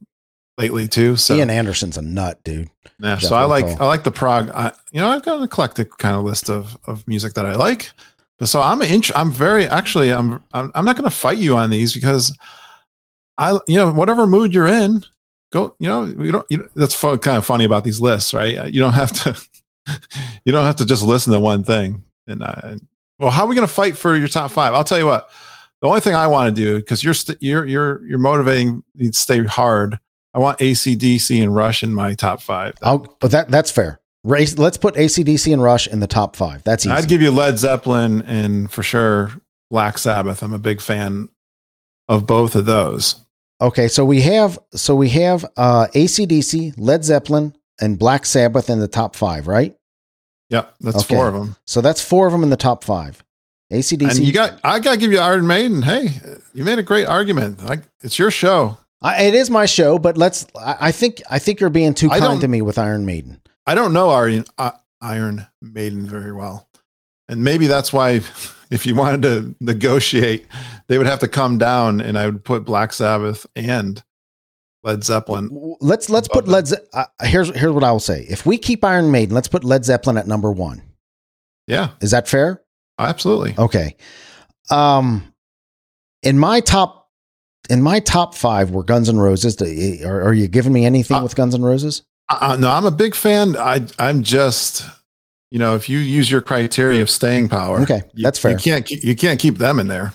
Speaker 2: lately too. So
Speaker 1: Ian Anderson's a nut, dude.
Speaker 2: yeah, so I like
Speaker 1: Tull.
Speaker 2: I like the prog. I, you know, I've got an eclectic kind of list of of music that I like. But So I'm int- I'm very actually I'm I'm, I'm not going to fight you on these because I you know whatever mood you're in, go you know you don't you know, that's fun, kind of funny about these lists, right? You don't have to you don't have to just listen to one thing. And uh, well, how are we going to fight for your top five? I'll tell you what. The only thing I want to do because you're st- you're you're you're motivating me to stay hard. I want ACDC and Rush in my top five.
Speaker 1: I'll, but that that's fair. Race, let's put ACDC and Rush in the top five. That's easy.
Speaker 2: I'd give you Led Zeppelin and for sure Black Sabbath. I'm a big fan of both of those.
Speaker 1: Okay, so we have so we have uh, ACDC, Led Zeppelin, and Black Sabbath in the top five, right?
Speaker 2: Yep, that's
Speaker 1: Okay.
Speaker 2: four of them.
Speaker 1: So that's four of them in the top five. ACDC.
Speaker 2: And you got, I got to give you Iron Maiden. Hey, you made a great argument. Like it's your show.
Speaker 1: I, it is my show, but let's. I, I think I think you're being too kind to me with Iron Maiden.
Speaker 2: I don't know Iron uh, Iron Maiden very well, and maybe that's why, if you wanted to negotiate, they would have to come down, and I would put Black Sabbath and Led Zeppelin.
Speaker 1: Let's let's put Led. Ze- uh, here's here's what I will say. If we keep Iron Maiden, let's put Led Zeppelin at number one.
Speaker 2: Yeah,
Speaker 1: Is that fair?
Speaker 2: absolutely.
Speaker 1: Okay. Um, in my top, in my top five were Guns N' Roses. Do- Are, are you giving me anything
Speaker 2: Uh,
Speaker 1: with Guns N' Roses?
Speaker 2: Uh, no, I'm a big fan. I I'm just, you know, if you use your criteria of staying power,
Speaker 1: Okay,
Speaker 2: you-
Speaker 1: that's fair.
Speaker 2: You can't keep, you can't keep them in there.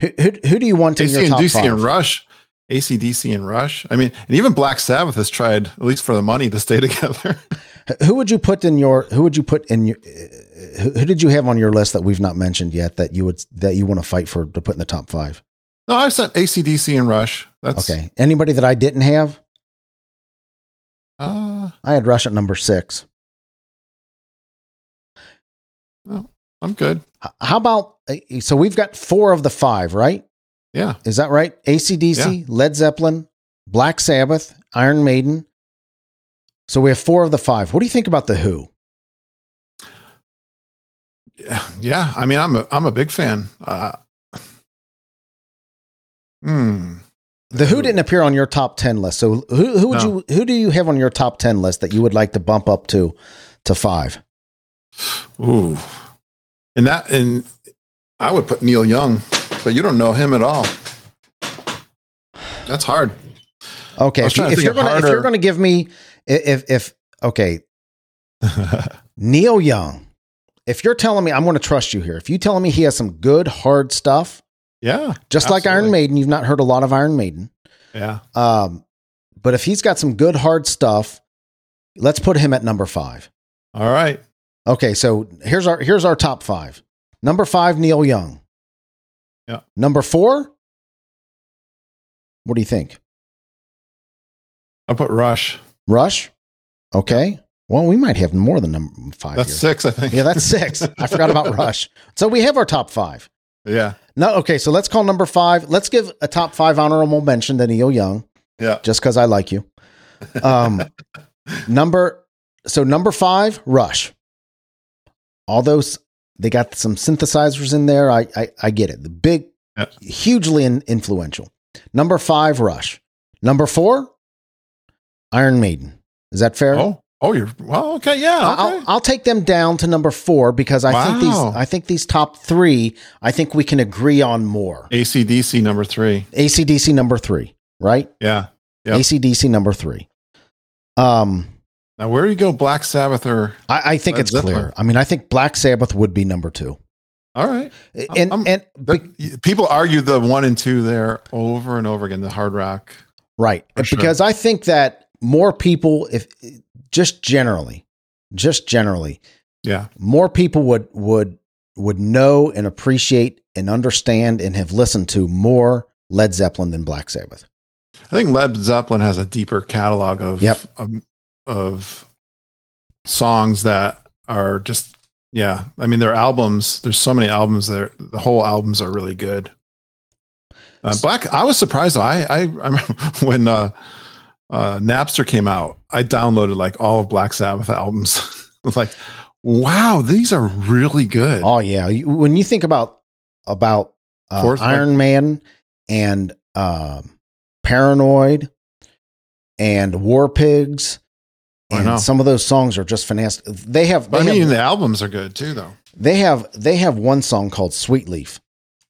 Speaker 1: Who, who, who do you want in
Speaker 2: AC
Speaker 1: your
Speaker 2: and
Speaker 1: top
Speaker 2: DC
Speaker 1: five?
Speaker 2: and Rush, ACDC and Rush. I mean, and even Black Sabbath has tried, at least for the money, to stay together.
Speaker 1: Who would you put in your? Who would you put in your? Who, who did you have on your list that we've not mentioned yet that you would that you want to fight for to put in the top five?
Speaker 2: no, I said ACDC and Rush. That's
Speaker 1: Okay. Anybody that I didn't have?
Speaker 2: Uh,
Speaker 1: I had Rush at number six.
Speaker 2: Well, I'm good.
Speaker 1: How about uh, so we've got four of the five, right?
Speaker 2: Yeah.
Speaker 1: Is that right? ACDC, Led Zeppelin, Black Sabbath, Iron Maiden. So we have four of the five. What do you think about the Who?
Speaker 2: Yeah. Yeah. I mean, I'm a, I'm a big fan. Uh, hmm.
Speaker 1: The Who didn't appear on your top ten list. So who who would
Speaker 2: No.
Speaker 1: you who do you have on your top ten list that you would like to bump up to to five?
Speaker 2: Ooh. And that, and I would put Neil Young, but you don't know him at all. That's hard.
Speaker 1: Okay, if, you, if you're gonna if you're gonna give me if if okay Neil Young, if you're telling me I'm going to trust you here, if you're telling me he has some good hard stuff,
Speaker 2: yeah.
Speaker 1: just like Iron. Maiden, you've not heard a lot of Iron Maiden.
Speaker 2: Yeah.
Speaker 1: Um, but if he's got some good hard stuff, let's put him at number five.
Speaker 2: All right.
Speaker 1: Okay, so here's our here's our top five. Number five, Neil Young.
Speaker 2: Yeah.
Speaker 1: Number four. What do you think?
Speaker 2: I'll put Rush.
Speaker 1: Rush. Okay. Well, we might have more than number five.
Speaker 2: That's
Speaker 1: here.
Speaker 2: six, I think.
Speaker 1: Yeah, that's six. I forgot about Rush. So we have our top five.
Speaker 2: yeah.
Speaker 1: No, okay. So let's call number five. Let's give a top five honorable mention to Neil Young,
Speaker 2: Yeah.
Speaker 1: just because I like you. Um, number so number five, Rush. All those they got some synthesizers in there. I I, I get it. The big,
Speaker 2: Yeah.
Speaker 1: hugely in, influential. Number five, Rush. Number four, Iron Maiden. Is that fair?
Speaker 2: Oh, oh, you're well. Okay, yeah. Okay.
Speaker 1: I'll, I'll take them down to number four because I think these I think these top three I think we can agree on more.
Speaker 2: ACDC number three.
Speaker 1: ACDC number three, right?
Speaker 2: Yeah. Yep.
Speaker 1: ACDC number three. Um,
Speaker 2: Now, where do you go? Black Sabbath or
Speaker 1: I, I think
Speaker 2: Led
Speaker 1: it's
Speaker 2: Zeppelin.
Speaker 1: clear. I mean, I think Black Sabbath would be number two,
Speaker 2: all right?
Speaker 1: and
Speaker 2: I'm-
Speaker 1: and
Speaker 2: The- people argue the one and two there over and over again. The hard rock.
Speaker 1: right
Speaker 2: For sure.
Speaker 1: because I think that more people, if just generally, just generally,
Speaker 2: Yeah.
Speaker 1: more people would would would know and appreciate and understand and have listened to more Led Zeppelin than Black Sabbath.
Speaker 2: I think Led Zeppelin has a deeper catalog of
Speaker 1: Yep.
Speaker 2: of, of songs that are just yeah. I mean, their albums. There's so many albums there. The whole albums are really good. Uh, Black. I was surprised. I I, I remember when uh, uh, Napster came out. I downloaded like all of Black Sabbath albums. I was like, wow, these are really good.
Speaker 1: Oh yeah, when you think about about uh, Iron Man and um, Paranoid and War Pigs and some of those songs are just fantastic. They have, they
Speaker 2: I mean,
Speaker 1: have,
Speaker 2: the albums are good too, though.
Speaker 1: they have, they have one song called "Sweet Leaf."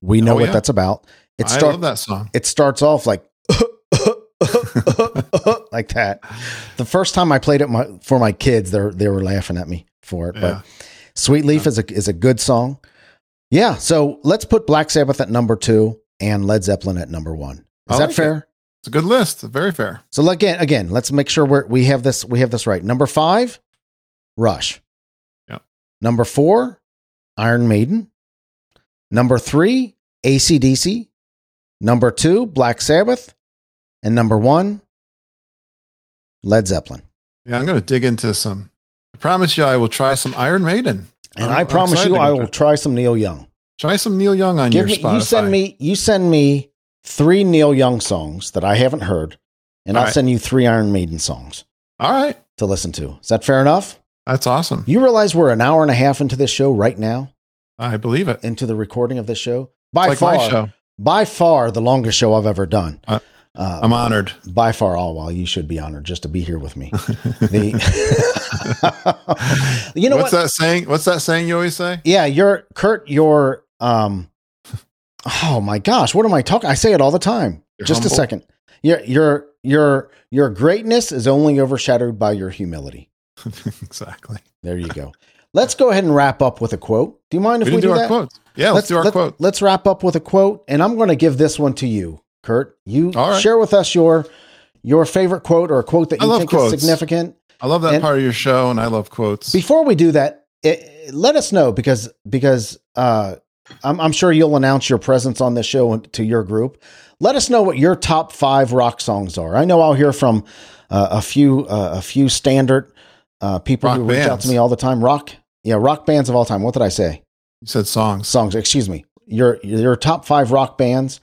Speaker 1: We oh, know
Speaker 2: Oh,
Speaker 1: what
Speaker 2: yeah.
Speaker 1: that's about. It
Speaker 2: I
Speaker 1: starts,
Speaker 2: love that song.
Speaker 1: it starts off like like that. The first time I played it my, for my kids, they they were laughing at me for it.
Speaker 2: Yeah.
Speaker 1: But "Sweet Leaf" is a is a good song. Yeah, so let's put Black Sabbath at number two and Led Zeppelin at number one. Is
Speaker 2: I
Speaker 1: that
Speaker 2: like
Speaker 1: fair?
Speaker 2: It's a good list. Very fair.
Speaker 1: So again, again, let's make sure we're, we have this we have this right. Number five, Rush.
Speaker 2: Yep.
Speaker 1: Number four, Iron Maiden. Number three, ACDC. Number two, Black Sabbath. And number one, Led Zeppelin.
Speaker 2: Yeah, I'm going to dig into some. I promise you, I will try some Iron Maiden.
Speaker 1: And
Speaker 2: I'm-
Speaker 1: I promise you, I will
Speaker 2: try-
Speaker 1: try some Neil Young.
Speaker 2: Try some Neil Young on
Speaker 1: Give
Speaker 2: your
Speaker 1: me,
Speaker 2: Spotify.
Speaker 1: you send me you send me three Neil Young songs that I haven't heard, and
Speaker 2: All
Speaker 1: I'll
Speaker 2: right.
Speaker 1: send you three Iron Maiden songs
Speaker 2: All right,
Speaker 1: to listen to. Is that fair enough?
Speaker 2: that's awesome.
Speaker 1: You realize we're an hour and a half into this show right now,
Speaker 2: I believe it.
Speaker 1: into the recording of this show. By
Speaker 2: like
Speaker 1: far,
Speaker 2: show.
Speaker 1: by far the longest show I've ever done.
Speaker 2: Uh,
Speaker 1: Uh,
Speaker 2: I'm honored.
Speaker 1: by far, all while you should be honored just to be here with me. The, you know
Speaker 2: What's
Speaker 1: what?
Speaker 2: that saying? What's that saying you always say?
Speaker 1: Yeah, you're Kurt. You're um. Oh my gosh, what am I talking? I say it all the time.
Speaker 2: You're
Speaker 1: just a second. Your your your your greatness is only overshadowed by your humility.
Speaker 2: exactly.
Speaker 1: There you go. Let's go ahead and wrap up with a quote. Do you mind if
Speaker 2: We
Speaker 1: we, do,
Speaker 2: do, our
Speaker 1: that?
Speaker 2: quotes. Yeah, let's, do our
Speaker 1: let-
Speaker 2: quote.
Speaker 1: Let's wrap up with a quote, and I'm going to give this one to you, Kurt. You
Speaker 2: right.
Speaker 1: share with us your your favorite quote or a quote that you think
Speaker 2: quotes.
Speaker 1: is significant.
Speaker 2: I love that
Speaker 1: and-
Speaker 2: part of your show, and I love quotes.
Speaker 1: Before we do that, it, let us know because because uh, I'm, I'm sure you'll announce your presence on this show to your group. Let us know what your top five rock songs are. I know I'll hear from uh, a few uh, a few standard uh, people
Speaker 2: Rock
Speaker 1: who reach out to me all the time. Rock, yeah, rock bands of all time. What did I say?
Speaker 2: you said songs.
Speaker 1: Songs. Excuse me. Your your top five rock bands,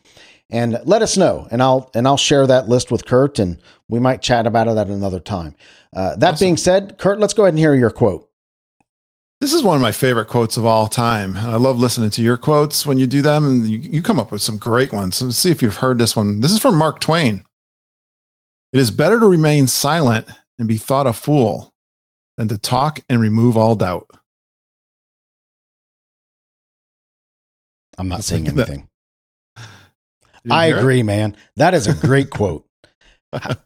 Speaker 1: and let us know, and I'll and I'll share that list with Kurt, and we might chat about it at another time. Uh, that
Speaker 2: Awesome.
Speaker 1: being said, Kurt, let's go ahead and hear your quote.
Speaker 2: This is one of my favorite quotes of all time. And I love listening to your quotes when you do them, and you, you come up with some great ones. Let's see if you've heard this one. This is from Mark Twain. It is better to remain silent and be thought a fool than to talk and remove all doubt.
Speaker 1: I'm not saying
Speaker 2: look at that.
Speaker 1: anything. I
Speaker 2: hear it?
Speaker 1: agree, man. That is a great quote.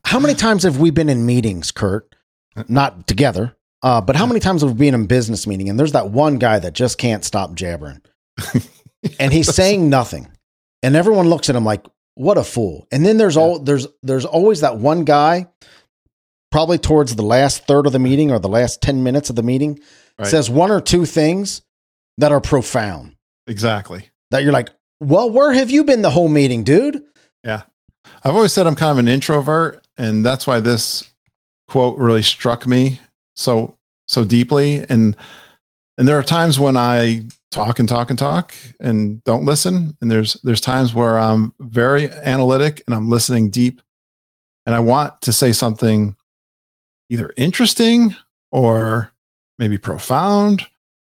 Speaker 1: How many times have we been in meetings, Kurt? Uh, not together, uh, but how many times have we been in a business meeting and there's that one guy that just can't stop jabbering and he's saying nothing, and everyone looks at him like, "What a fool!" And then there's all there's there's always that one guy, probably towards the last third of the meeting or the last ten minutes of the meeting,
Speaker 2: Right.
Speaker 1: says one or two things that are profound
Speaker 2: Exactly.
Speaker 1: that you're like, "Well, where have you been the whole meeting, dude?" Yeah.
Speaker 2: I've always said I'm kind of an introvert, and that's why this quote really struck me so so deeply. And and there are times when I talk and talk and talk and don't listen. And there's there's times where I'm very analytic and I'm listening deep, and I want to say something either interesting or maybe profound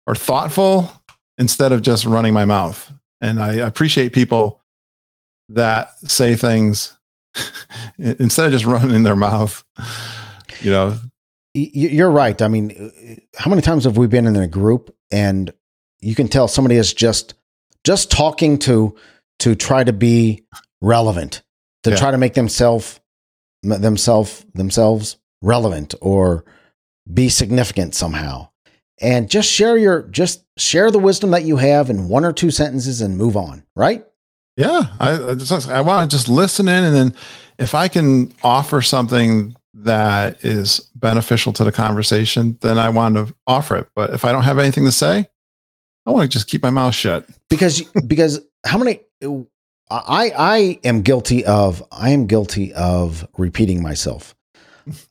Speaker 2: or thoughtful instead of just running my mouth. And I appreciate people that say things instead of just running their mouth. You know,
Speaker 1: You're right. I mean, how many times have we been in a group and you can tell somebody is just just talking to to try to be relevant, to
Speaker 2: Yeah.
Speaker 1: try to make themselves themselves themselves relevant or be significant somehow. And just share your just share the wisdom that you have in one or two sentences and move on, right?
Speaker 2: yeah, I I, just, I want to just listen in, and then if I can offer something that is beneficial to the conversation, then I want to offer it. But if I don't have anything to say, I want to just keep my mouth shut.
Speaker 1: because because how many I I am guilty of I am guilty of repeating myself.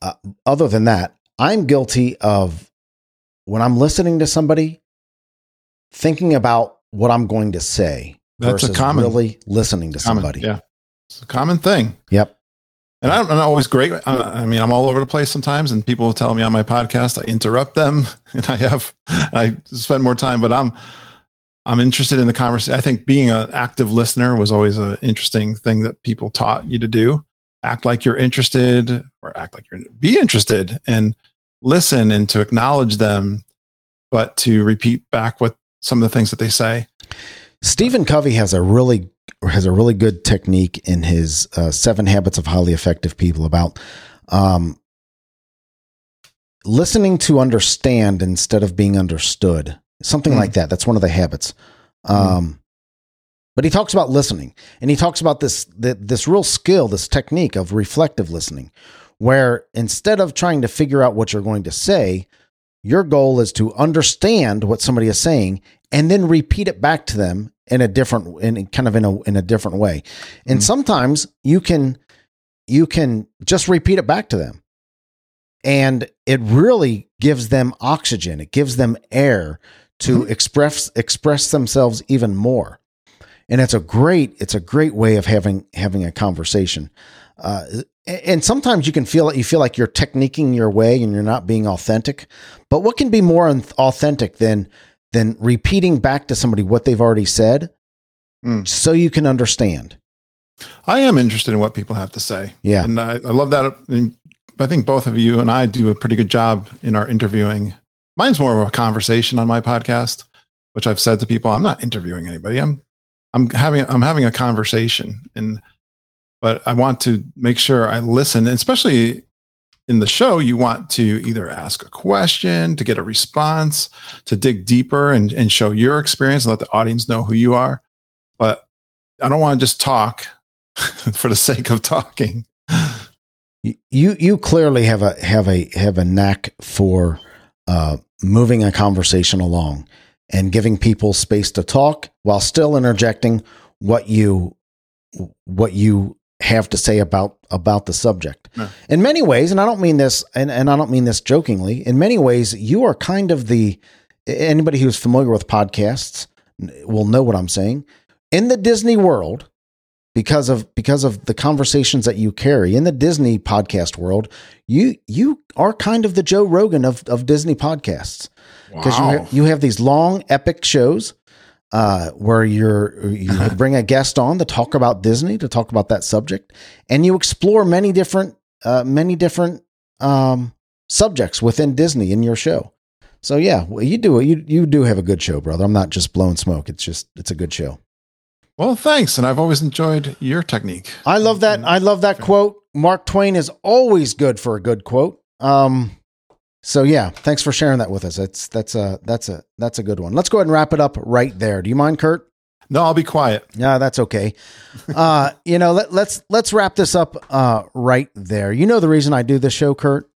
Speaker 1: Uh, other than that, I'm guilty of when I'm listening to somebody thinking about what I'm going to say
Speaker 2: That's a
Speaker 1: versus
Speaker 2: common-
Speaker 1: really listening to
Speaker 2: Common,
Speaker 1: somebody.
Speaker 2: yeah, it's a common thing.
Speaker 1: Yep.
Speaker 2: And I'm not always great. I, I mean, I'm all over the place sometimes, and people tell me on my podcast, I interrupt them, and I have I spend more time. But I'm I'm interested in the conversation. I think being an active listener was always an interesting thing that people taught you to do. Act like you're interested, or act like you're be interested, and listen and to acknowledge them, but to repeat back what some of the things that they say.
Speaker 1: Stephen Covey has a really has a really good technique in his uh, Seven Habits of Highly Effective People about um, listening to understand instead of being understood. Something
Speaker 2: Mm.
Speaker 1: like that. That's one of the habits. Um, But he talks about listening, and he talks about this th- this real skill, this technique of reflective listening, where instead of trying to figure out what you're going to say, your goal is to understand what somebody is saying and then repeat it back to them in a different in kind of in a in a different way. And
Speaker 2: Mhm.
Speaker 1: sometimes you can you can just repeat it back to them. And it really gives them oxygen. It gives them air to express express themselves even more. And it's a great it's a great way of having having a conversation. Uh, and sometimes you can feel you feel like you're techniquing your way and you're not being authentic. But what can be more authentic than than repeating back to somebody what they've already said,
Speaker 2: Mm.
Speaker 1: so you can understand?
Speaker 2: I am interested in what people have to say.
Speaker 1: Yeah.
Speaker 2: And I, I love that. And I think both of you and I do a pretty good job in our interviewing. Mine's more of a conversation on my podcast, which I've said to people, I'm not interviewing anybody. I'm I'm having I'm having a conversation. And but I want to make sure I listen, especially in the show, you want to either ask a question to get a response, to dig deeper and, and show your experience and let the audience know who you are. But I don't want to just talk for the sake of talking.
Speaker 1: you you clearly have a have a have a knack for uh, moving a conversation along and giving people space to talk while still interjecting what you what you have to say about about the subject. In many ways, and I don't mean this and, and I don't mean this jokingly, in many ways you are kind of the anybody who's familiar with podcasts will know what I'm saying. In the Disney world, because of because of the conversations that you carry in the Disney podcast world, you you are kind of the Joe Rogan of of Disney podcasts. Because you ha- you have these long epic shows uh, where you're you bring a guest on to talk about Disney to talk about that subject, and you explore many different uh, many different um, subjects within Disney in your show. So yeah, well, you do you you do have a good show, brother. I'm not just blowing smoke. It's just it's a good show.
Speaker 2: Well, thanks. And I've always enjoyed your technique.
Speaker 1: I love that. I love that quote. Mark Twain is always good for a good quote. Um, so yeah, thanks for sharing that with us. That's that's a that's a that's a good one. Let's go ahead and wrap it up right there. Do you mind, Kurt?
Speaker 2: No, I'll be quiet.
Speaker 1: Yeah, that's okay. Uh, you know, let, let's let's wrap this up uh, right there. You know the reason I do this show, Kurt.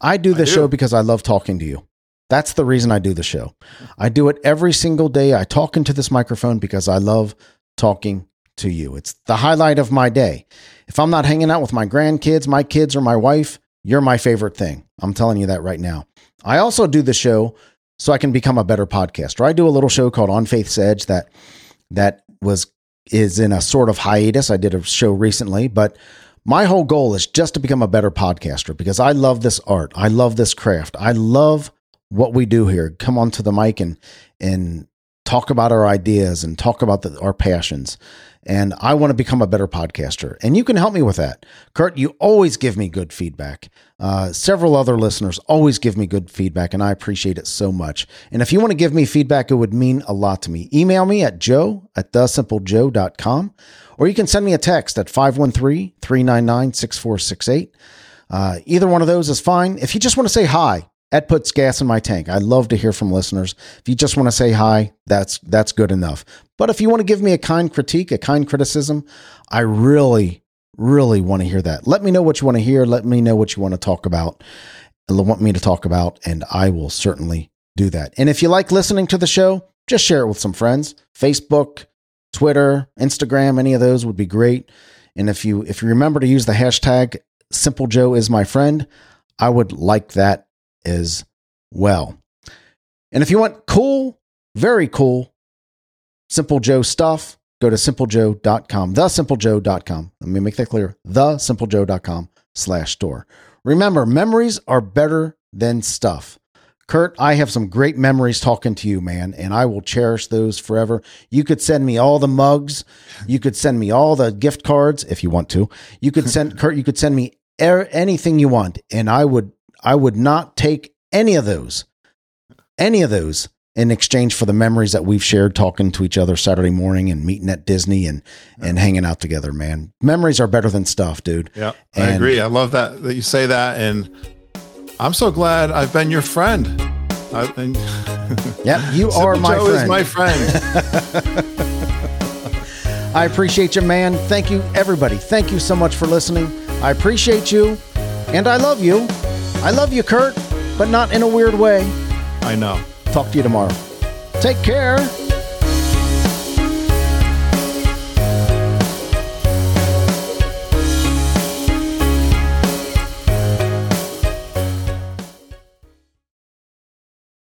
Speaker 1: I do this
Speaker 2: do.
Speaker 1: show because I love talking to you. That's the reason I do the show. I do it every single day. I talk into this microphone because I love talking to you. It's the highlight of my day. If I'm not hanging out with my grandkids, my kids, or my wife, you're my favorite thing. I'm telling you that right now. I also do the show so I can become a better podcaster. I do a little show called On Faith's Edge that that was is in a sort of hiatus. I did a show recently, but my whole goal is just to become a better podcaster because I love this art. I love this craft. I love what we do here. Come onto the mic and and talk about our ideas and talk about the, our passions. And I want to become a better podcaster. And you can help me with that. Kurt, you always give me good feedback. Uh, several other listeners always give me good feedback, and I appreciate it so much. And if you want to give me feedback, it would mean a lot to me. Email me at joe at thesimplejoe.com, or you can send me a text at 513 399 6468. Uh, Either one of those is fine. If you just want to say hi, that puts gas in my tank. I love to hear from listeners. If you just want to say hi, that's that's good enough. But if you want to give me a kind critique, a kind criticism, I really, really want to hear that. Let me know what you want to hear. Let me know what you want to talk about. Want me to talk about, and I will certainly do that. And if you like listening to the show, just share it with some friends. Facebook, Twitter, Instagram, any of those would be great. And if you if you remember to use the hashtag Simple Joe is my friend, I would like that as well. And if you want cool, very cool, Simple Joe stuff, go to simplejoe.com, thesimplejoe.com. Let me make that clear. Thesimplejoe.com slash store. Remember, memories are better than stuff. Kurt, I have some great memories talking to you, man, and I will cherish those forever. You could send me all the mugs. You could send me all the gift cards if you want to. You could send Kurt, you could send me er- anything you want, and I would I would not take any of those, any of those in exchange for the memories that we've shared talking to each other Saturday morning and meeting at Disney and and hanging out together, man. Memories are better than stuff, dude.
Speaker 2: Yeah, I agree. I love that that you say that, and I'm so glad I've been your friend. I, and
Speaker 1: Yeah, you are my
Speaker 2: Joe
Speaker 1: friend.
Speaker 2: is my friend.
Speaker 1: I appreciate you, man. Thank you, everybody. Thank you so much for listening. I appreciate you, and I love you. I love you, Kurt, but not in a weird way.
Speaker 2: I know.
Speaker 1: Talk to you tomorrow. Take care.